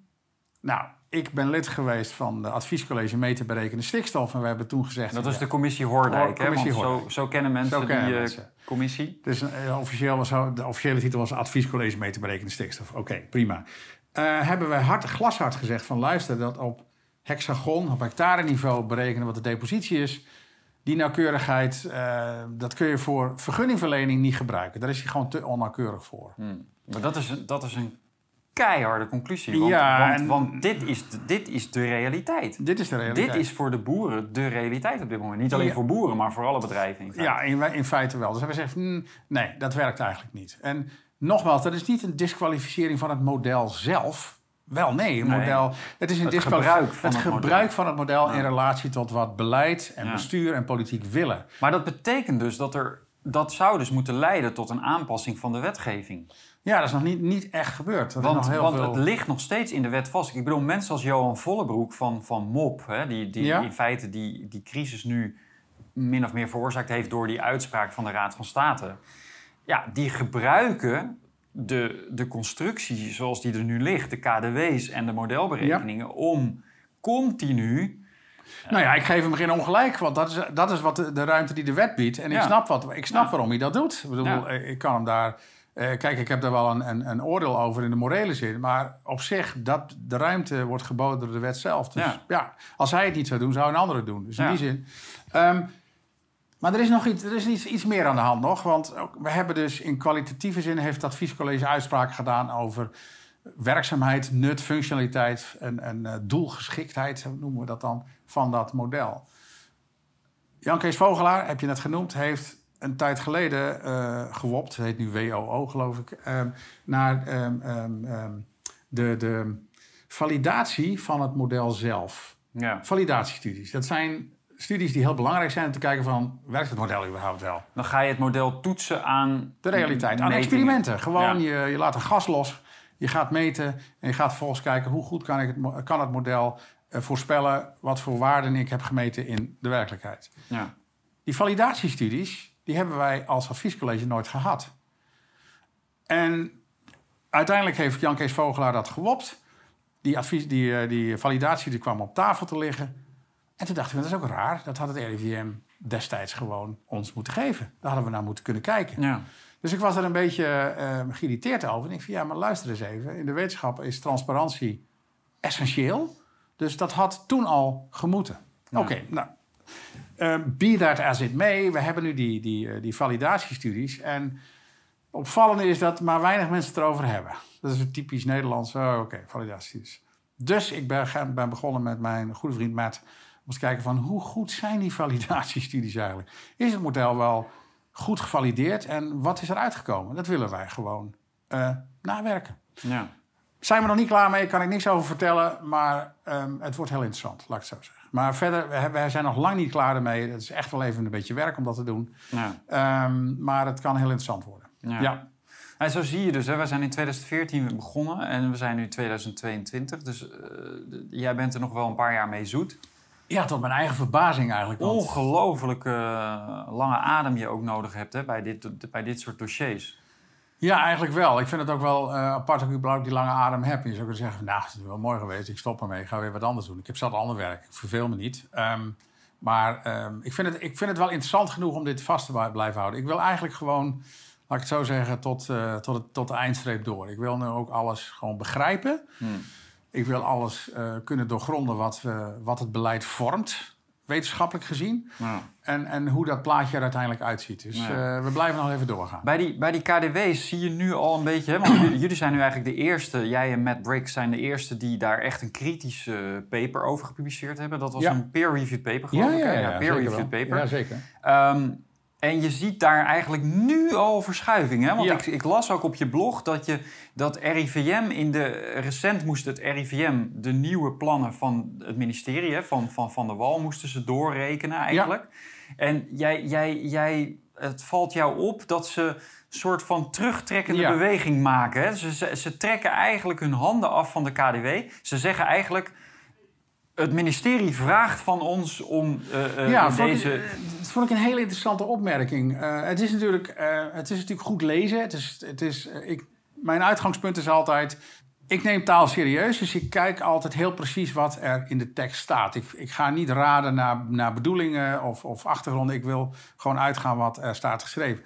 nou, ik ben lid geweest van de adviescollege mee te berekenen stikstof. En we hebben toen gezegd... Dat is de commissie Hoordijk, hè? Want Zo, zo, kennen mensen die uh, commissie. Dus uh, officieel was, de officiële titel was adviescollege mee te berekenen stikstof. Oké, prima. Uh, hebben wij hard, glashard gezegd van luister, dat op hexagon, op hectare niveau berekenen wat de depositie is. Die nauwkeurigheid, uh, dat kun je voor vergunningverlening niet gebruiken. Daar is hij gewoon te onnauwkeurig voor. Hmm. Maar dat is, dat is een keiharde conclusie. Want, ja, want, want, dit, is, dit is de realiteit. Dit is de realiteit. Dit is voor de boeren de realiteit op dit moment. Niet alleen voor boeren, maar voor alle bedrijven. In ja, in, in, feite wel. Dus we zeggen, hmm, nee, dat werkt eigenlijk niet. En nogmaals, dat is niet een disqualificering van het model zelf. Wel, nee, een model. Het is een het gebruik van het, gebruik van het model in relatie tot wat beleid en bestuur en politiek willen. Maar dat betekent dus dat er dat zou dus moeten leiden tot een aanpassing van de wetgeving. Ja, dat is nog niet, niet echt gebeurd. want, nog heel want veel... het ligt nog steeds in de wet vast. Ik bedoel, mensen als Johan Vollebroek van, van MOP, hè, die, die in feite die, die crisis nu min of meer veroorzaakt heeft door die uitspraak van de Raad van State. Ja, die gebruiken de, de constructie zoals die er nu ligt, de KDW's en de modelberekeningen, om continu nou ja, ik geef hem geen ongelijk, want dat is, dat is wat de, ruimte die de wet biedt. En ik snap, wat, ik snap waarom hij dat doet. Ik bedoel, ik kan hem daar... Eh, kijk, ik heb daar wel een, een, een, oordeel over in de morele zin. Maar op zich, dat de ruimte wordt geboden door de wet zelf. Dus ja, als hij het niet zou doen, zou een ander het doen. Dus in die zin... Um, maar er is nog iets, er is iets, iets meer aan de hand nog. Want we hebben dus in kwalitatieve zin... heeft het adviescollege uitspraken gedaan over werkzaamheid, nut, functionaliteit en, en uh, doelgeschiktheid, noemen we dat dan, van dat model. Jan Kees Vogelaar, heb je net genoemd, heeft een tijd geleden uh, gewopt, het heet nu WOO geloof ik, uh, naar um, um, de, de validatie van het model zelf. Ja. Validatiestudies. Dat zijn studies die heel belangrijk zijn om te kijken van... werkt het model überhaupt wel? Dan ga je het model toetsen aan... De realiteit, aan experimenten. Gewoon, je, je laat een gas los je gaat meten en je gaat vervolgens kijken hoe goed kan, ik het, kan het model uh, voorspellen wat voor waarden ik heb gemeten in de werkelijkheid. Ja. Die validatiestudies, die hebben wij als adviescollege nooit gehad. En uiteindelijk heeft Jan Kees Vogelaar dat gewopt. Die, advies, die, uh, die validatie die kwam op tafel te liggen. En toen dachten we, dat is ook raar. Dat had het RIVM destijds gewoon ons moeten geven. Daar hadden we naar moeten kunnen kijken. Ja. Dus ik was er een beetje uh, geïrriteerd over. En ik vind, ja, maar luister eens even. In de wetenschap is transparantie essentieel. Dus dat had toen al gemoeten. Oké, nou. Uh, be that as it may. We hebben nu die, die, uh, die validatiestudies. En opvallende is dat maar weinig mensen het erover hebben. Dat is een typisch Nederlands. Oh, Oké, okay, validatiestudies. Dus ik ben, ben begonnen met mijn goede vriend Matt. Om te kijken van hoe goed zijn die validatiestudies eigenlijk? Is het model wel goed gevalideerd. En wat is er uitgekomen? Dat willen wij gewoon uh, nawerken. Ja. Zijn we nog niet klaar mee, kan ik niks over vertellen. Maar um, het wordt heel interessant, laat ik het zo zeggen. Maar verder, wij zijn nog lang niet klaar ermee. Het is echt wel even een beetje werk om dat te doen. Ja. Um, maar het kan heel interessant worden. Ja. ja. En zo zie je dus, hè, we zijn in 2014 begonnen en we zijn nu 2022. Dus uh, jij bent er nog wel een paar jaar mee zoet. Ja, tot mijn eigen verbazing eigenlijk. Want... Ongelooflijk uh, lange adem je ook nodig hebt hè, bij, dit, bij dit soort dossiers. Ja, eigenlijk wel. Ik vind het ook wel uh, apart dat ik die lange adem heb. Je zou kunnen zeggen, nou, het is wel mooi geweest. Ik stop ermee, ik ga weer wat anders doen. Ik heb zat ander werk, ik verveel me niet. Um, maar um, ik, vind het, ik vind het wel interessant genoeg om dit vast te blijven houden. Ik wil eigenlijk gewoon, laat ik het zo zeggen, tot, uh, tot, het, tot de eindstreep door. Ik wil nu ook alles gewoon begrijpen. Hmm. Ik wil alles uh, kunnen doorgronden wat, wat het beleid vormt, wetenschappelijk gezien. Ja. En, en hoe dat plaatje er uiteindelijk uitziet. Dus ja. uh, we blijven nog even doorgaan. Bij die, bij die KDW's zie je nu al een beetje... Hè, want jullie, jullie, zijn nu eigenlijk de eerste, jij en Matt Briggs zijn de eerste... die daar echt een kritische paper over gepubliceerd hebben. Dat was een peer-reviewed paper, geloof ik. Ja, ja, peer-reviewed paper. Ja, zeker. Um, en je ziet daar eigenlijk nu al verschuiving. Hè? Want ik, ik, las ook op je blog dat, je, dat RIVM in de... Recent moest het RIVM de nieuwe plannen van het ministerie... Van, van Van de Wal moesten ze doorrekenen eigenlijk. En jij, jij, jij, het valt jou op dat ze een soort van terugtrekkende Ja. beweging maken. Hè? Ze, ze, ze trekken eigenlijk hun handen af van de KDW. Ze zeggen eigenlijk... Het ministerie vraagt van ons om eh, Ja, vond deze... ik, dat vond ik een hele interessante opmerking. Eh, het, is natuurlijk, het is natuurlijk goed lezen. Het is, het is, ik, mijn uitgangspunt is altijd... Ik neem taal serieus, dus ik kijk altijd heel precies wat er in de tekst staat. Ik, ik ga niet raden naar, naar bedoelingen of, of achtergronden. Ik wil gewoon uitgaan wat er staat geschreven.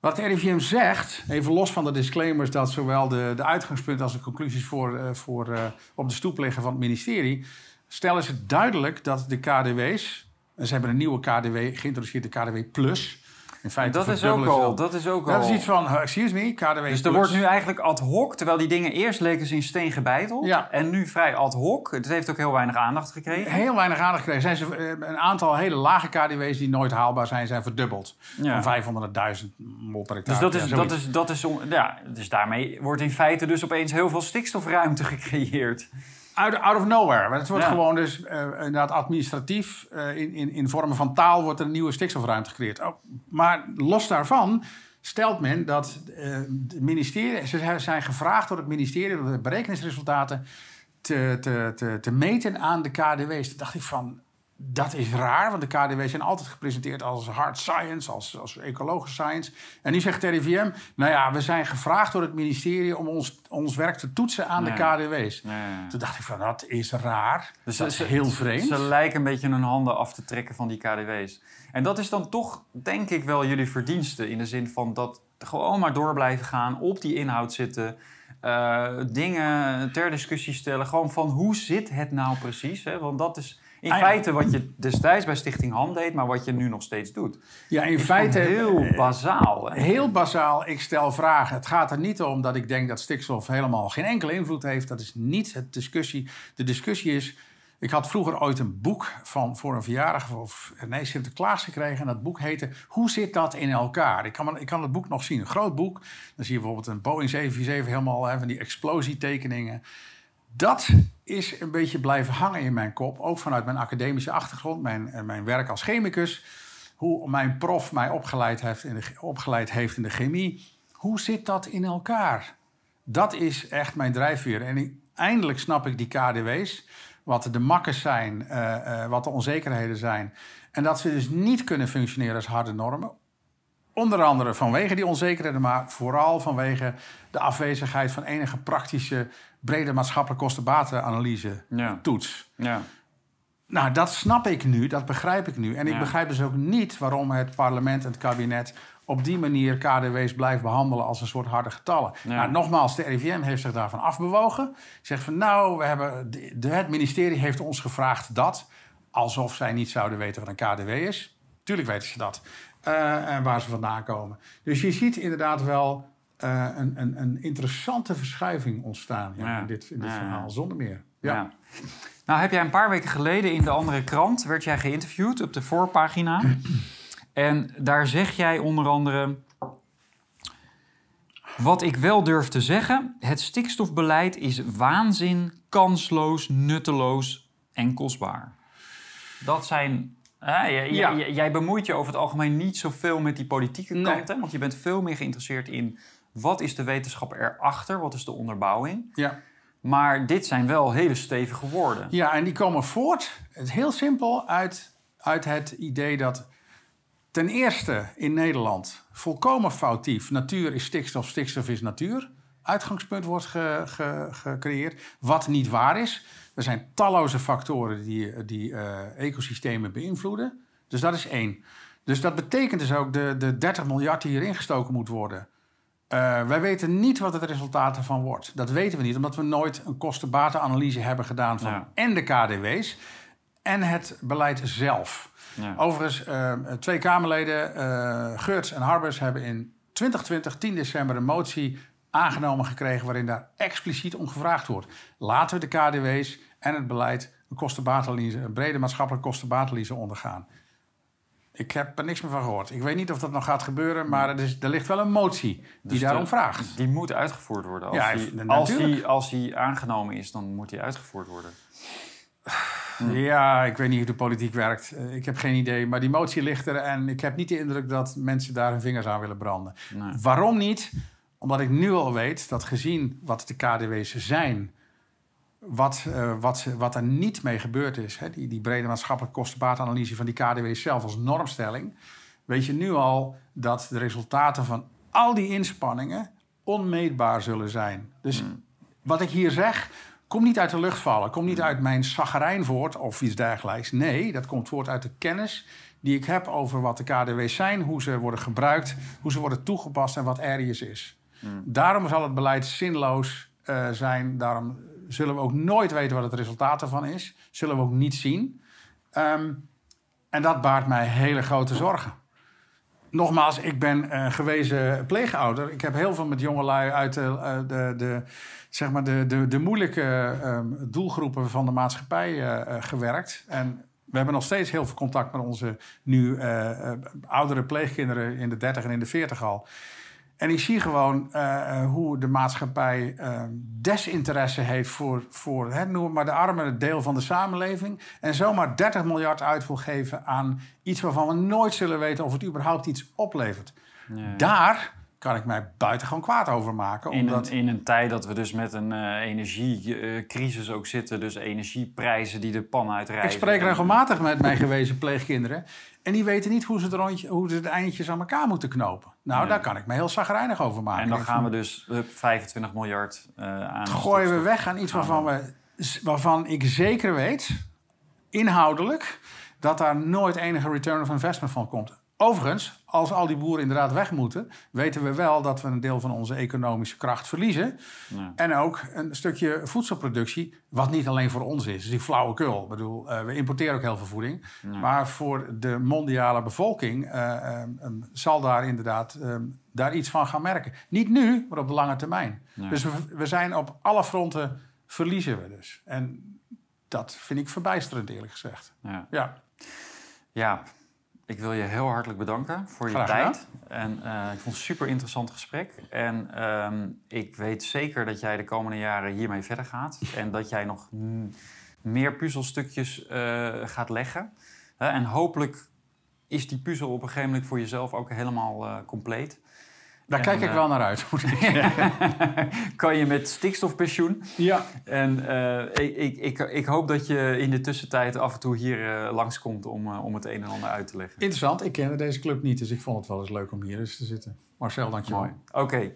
Wat de RIVM zegt, even los van de disclaimers... dat zowel de, de uitgangspunten als de conclusies voor, voor, op de stoep liggen van het ministerie... stellen ze duidelijk dat de KDW's... en ze hebben een nieuwe KDW geïntroduceerd, de KDW Plus... In feite dat is ook al. Dat is ook Dat al. is iets van, uh, excuse me, KDW Dus er wordt nu eigenlijk ad hoc, terwijl die dingen eerst leken ze in steen gebeiteld. Ja. En nu vrij ad hoc. Het heeft ook heel weinig aandacht gekregen. Heel weinig aandacht gekregen. Zijn ze, eh, een aantal hele lage KDW's die nooit haalbaar zijn, zijn verdubbeld. Ja. Van 500 naar 1000 mol per Dus hectare. dat Ja, is, dat is, dat is, on- ja, dus daarmee wordt in feite dus opeens heel veel stikstofruimte gecreëerd. Out, out of nowhere. Maar het wordt Ja. gewoon dus eh, inderdaad administratief, eh, in, in, in vormen van taal, wordt er een nieuwe stikstofruimte gecreëerd. Oh, maar los daarvan stelt men dat eh het ministerie, ze zijn gevraagd door het ministerie, door de berekeningsresultaten, te, te, te, te meten aan de KDW's. Toen dacht ik van, dat is raar, want de KDW's zijn altijd gepresenteerd als hard science, als, als ecologische science. En nu zegt RIVM, nou ja, we zijn gevraagd door het ministerie om ons, ons werk te toetsen aan de KDW's. Toen dacht ik van, dat is raar. Dus dat ze- is heel vreemd. Ze lijken een beetje hun handen af te trekken van die KDW's. En dat is dan toch, denk ik, wel jullie verdienste. In de zin van dat gewoon maar door blijven gaan, op die inhoud zitten. eh, dingen ter discussie stellen. Gewoon van hoe zit het nou precies? Hè? Want dat is in Ah, feite wat je destijds bij Stichting Ham deed, maar wat je nu nog steeds doet. ja, in feite heel eh, bazaal. Heel bazaal, ik stel vragen. Het gaat er niet om dat ik denk dat stikstof helemaal geen enkele invloed heeft. Dat is niet het discussie. De discussie is. Ik had vroeger ooit een boek van voor een verjaardag of nee, Sinterklaas gekregen. En dat boek heette Hoe zit dat in elkaar? Ik kan, ik kan het boek nog zien. Een groot boek. Dan zie je bijvoorbeeld een Boeing 747 helemaal hè, van die explosietekeningen. Dat is een beetje blijven hangen in mijn kop. Ook vanuit mijn academische achtergrond, mijn, en mijn werk als chemicus. Hoe mijn prof mij opgeleid heeft, in de, opgeleid heeft in de chemie. Hoe zit dat in elkaar? Dat is echt mijn drijfveer. En eindelijk snap ik die KDW's. Wat de makkers zijn, eh, eh, wat de onzekerheden zijn. En dat ze dus niet kunnen functioneren als harde normen. Onder andere vanwege die onzekerheden, maar vooral vanwege de afwezigheid van enige praktische, brede maatschappelijke kostenbatenanalyse Ja, toets. ja. Nou, dat snap ik nu, dat begrijp ik nu. En ik begrijp dus ook niet waarom het parlement en het kabinet op die manier KDW's blijft behandelen als een soort harde getallen. Ja. Nou, nogmaals, de RIVM heeft zich daarvan afbewogen. Zegt van nou, we hebben, de, de- het ministerie heeft ons gevraagd dat. Alsof zij niet zouden weten wat een KDW is. Tuurlijk weten ze dat. Eh, en waar ze vandaan komen. Dus je ziet inderdaad wel eh, een, een, een interessante verschuiving ontstaan ja, in dit, in dit verhaal, zonder meer. Ja. Ja. Nou, heb jij een paar weken geleden in de andere krant werd jij geïnterviewd op de voorpagina. en daar zeg jij onder andere. Wat ik wel durf te zeggen, het stikstofbeleid is waanzin, kansloos, nutteloos en kostbaar. Dat zijn. Hè, jij, Ja. jij- jij bemoeit je over het algemeen niet zoveel met die politieke Nee. kant, hè, want je bent veel meer geïnteresseerd in wat is de wetenschap erachter, wat is de onderbouwing. ja. Maar dit zijn wel hele stevige woorden. Ja, en die komen voort, heel simpel, uit, uit het idee dat ten eerste in Nederland volkomen foutief natuur is stikstof, stikstof is natuur. Uitgangspunt wordt ge- ge- gecreëerd, wat niet waar is. Er zijn talloze factoren die, die eh, ecosystemen beïnvloeden. Dus dat is één. Dus dat betekent dus ook de, de 30 miljard die hierin gestoken moet worden. Eh, wij weten niet wat het resultaat ervan wordt. Dat weten we niet, omdat we nooit een kostenbatenanalyse hebben gedaan van Ja. en de KDW's en het beleid zelf. Ja. Overigens, eh, twee Kamerleden, eh Geurts en Harbers, hebben in 2020, 10 december, een motie aangenomen gekregen waarin daar expliciet om gevraagd wordt. Laten we de KDW's en het beleid een kostenbatenanalyse, een brede maatschappelijke kostenbatenanalyse ondergaan. Ik heb er niks meer van gehoord. Ik weet niet of dat nog gaat gebeuren, maar er, is, er ligt wel een motie die Dus daarom de- vraagt. Die moet uitgevoerd worden. Als, Ja, die, als, die, als die aangenomen is, dan moet die uitgevoerd worden. Ja, ik weet niet hoe de politiek werkt. Eh, ik heb geen idee. Maar die motie ligt er en ik heb niet de indruk dat mensen daar hun vingers aan willen branden. Nee. Waarom niet? Omdat ik nu al weet dat gezien wat de KDW's zijn, wat, eh, wat, wat er niet mee gebeurd is, hè, die, die brede maatschappelijke kostenbaatanalyse van die KDW's zelf als normstelling, weet je nu al dat de resultaten van al die inspanningen onmeetbaar zullen zijn. Dus wat ik hier zeg, komt niet uit de lucht vallen. Komt niet uit mijn zaggerijn voort of iets dergelijks. Nee, dat komt voort uit de kennis die ik heb over wat de KDW's zijn, hoe ze worden gebruikt, hoe ze worden toegepast en wat ergens is. Daarom zal het beleid zinloos eh, zijn. Daarom zullen we ook nooit weten wat het resultaat ervan is. Zullen we ook niet zien. Ehm, en dat baart mij hele grote zorgen. Nogmaals, ik ben een gewezen pleegouder. Ik heb heel veel met jongelui uit de, eh, de, de, zeg maar de, de, de moeilijke ehm, doelgroepen van de maatschappij eh, eh, gewerkt. En we hebben nog steeds heel veel contact met onze nu eh, eh, oudere pleegkinderen in de 30 en in de 40 al. En ik zie gewoon eh, eh, hoe de maatschappij eh, desinteresse heeft voor, voor hè, noem maar de arme deel van de samenleving. En zomaar 30 miljard uit wil geven aan iets waarvan we nooit zullen weten of het überhaupt iets oplevert. Daar kan ik mij buitengewoon kwaad over maken. In Omdat, een, in een tijd dat we dus met een eh, energiecrisis ook zitten, dus energieprijzen die de pan uitrijden. ik spreek En- regelmatig met mijn gewezen pleegkinderen. En die weten niet hoe ze, het rondje, hoe ze de eindjes aan elkaar moeten knopen. Nou, Nee. daar kan ik me heel zagrijnig over maken. En dan gaan we dus hup, 25 miljard eh aan. gooien we weg aan iets waarvan, we, waarvan ik zeker weet, inhoudelijk, dat daar nooit enige return of investment van komt. Overigens, als al die boeren inderdaad weg moeten, weten we wel dat we een deel van onze economische kracht verliezen. Ja. En ook een stukje voedselproductie, wat niet alleen voor ons is. Dus die flauwekul. Ik bedoel, eh, we importeren ook heel veel voeding. Maar voor de mondiale bevolking eh, eh, eh, zal daar inderdaad eh, daar iets van gaan merken. Niet nu, maar op de lange termijn. Ja. Dus we, we zijn op alle fronten verliezen we dus. En dat vind ik verbijsterend, eerlijk gezegd. Ja, Ja, ik wil je heel hartelijk bedanken voor je Graag tijd. En eh, ik vond het een super interessant gesprek. En ehm, ik weet zeker dat jij de komende jaren hiermee verder gaat. en dat jij nog meer puzzelstukjes eh, gaat leggen. En hopelijk is die puzzel op een gegeven moment voor jezelf ook helemaal eh, compleet. Daar En, kijk ik eh, wel naar uit. moet ik- kan je met stikstofpensioen. ja. En eh, ik, ik, ik, ik hoop dat je in de tussentijd af en toe hier eh, langskomt om, om het een en ander uit te leggen. Interessant, ik kende deze club niet, dus ik vond het wel eens leuk om hier eens te zitten. Marcel, dankjewel. Mooi. Oké.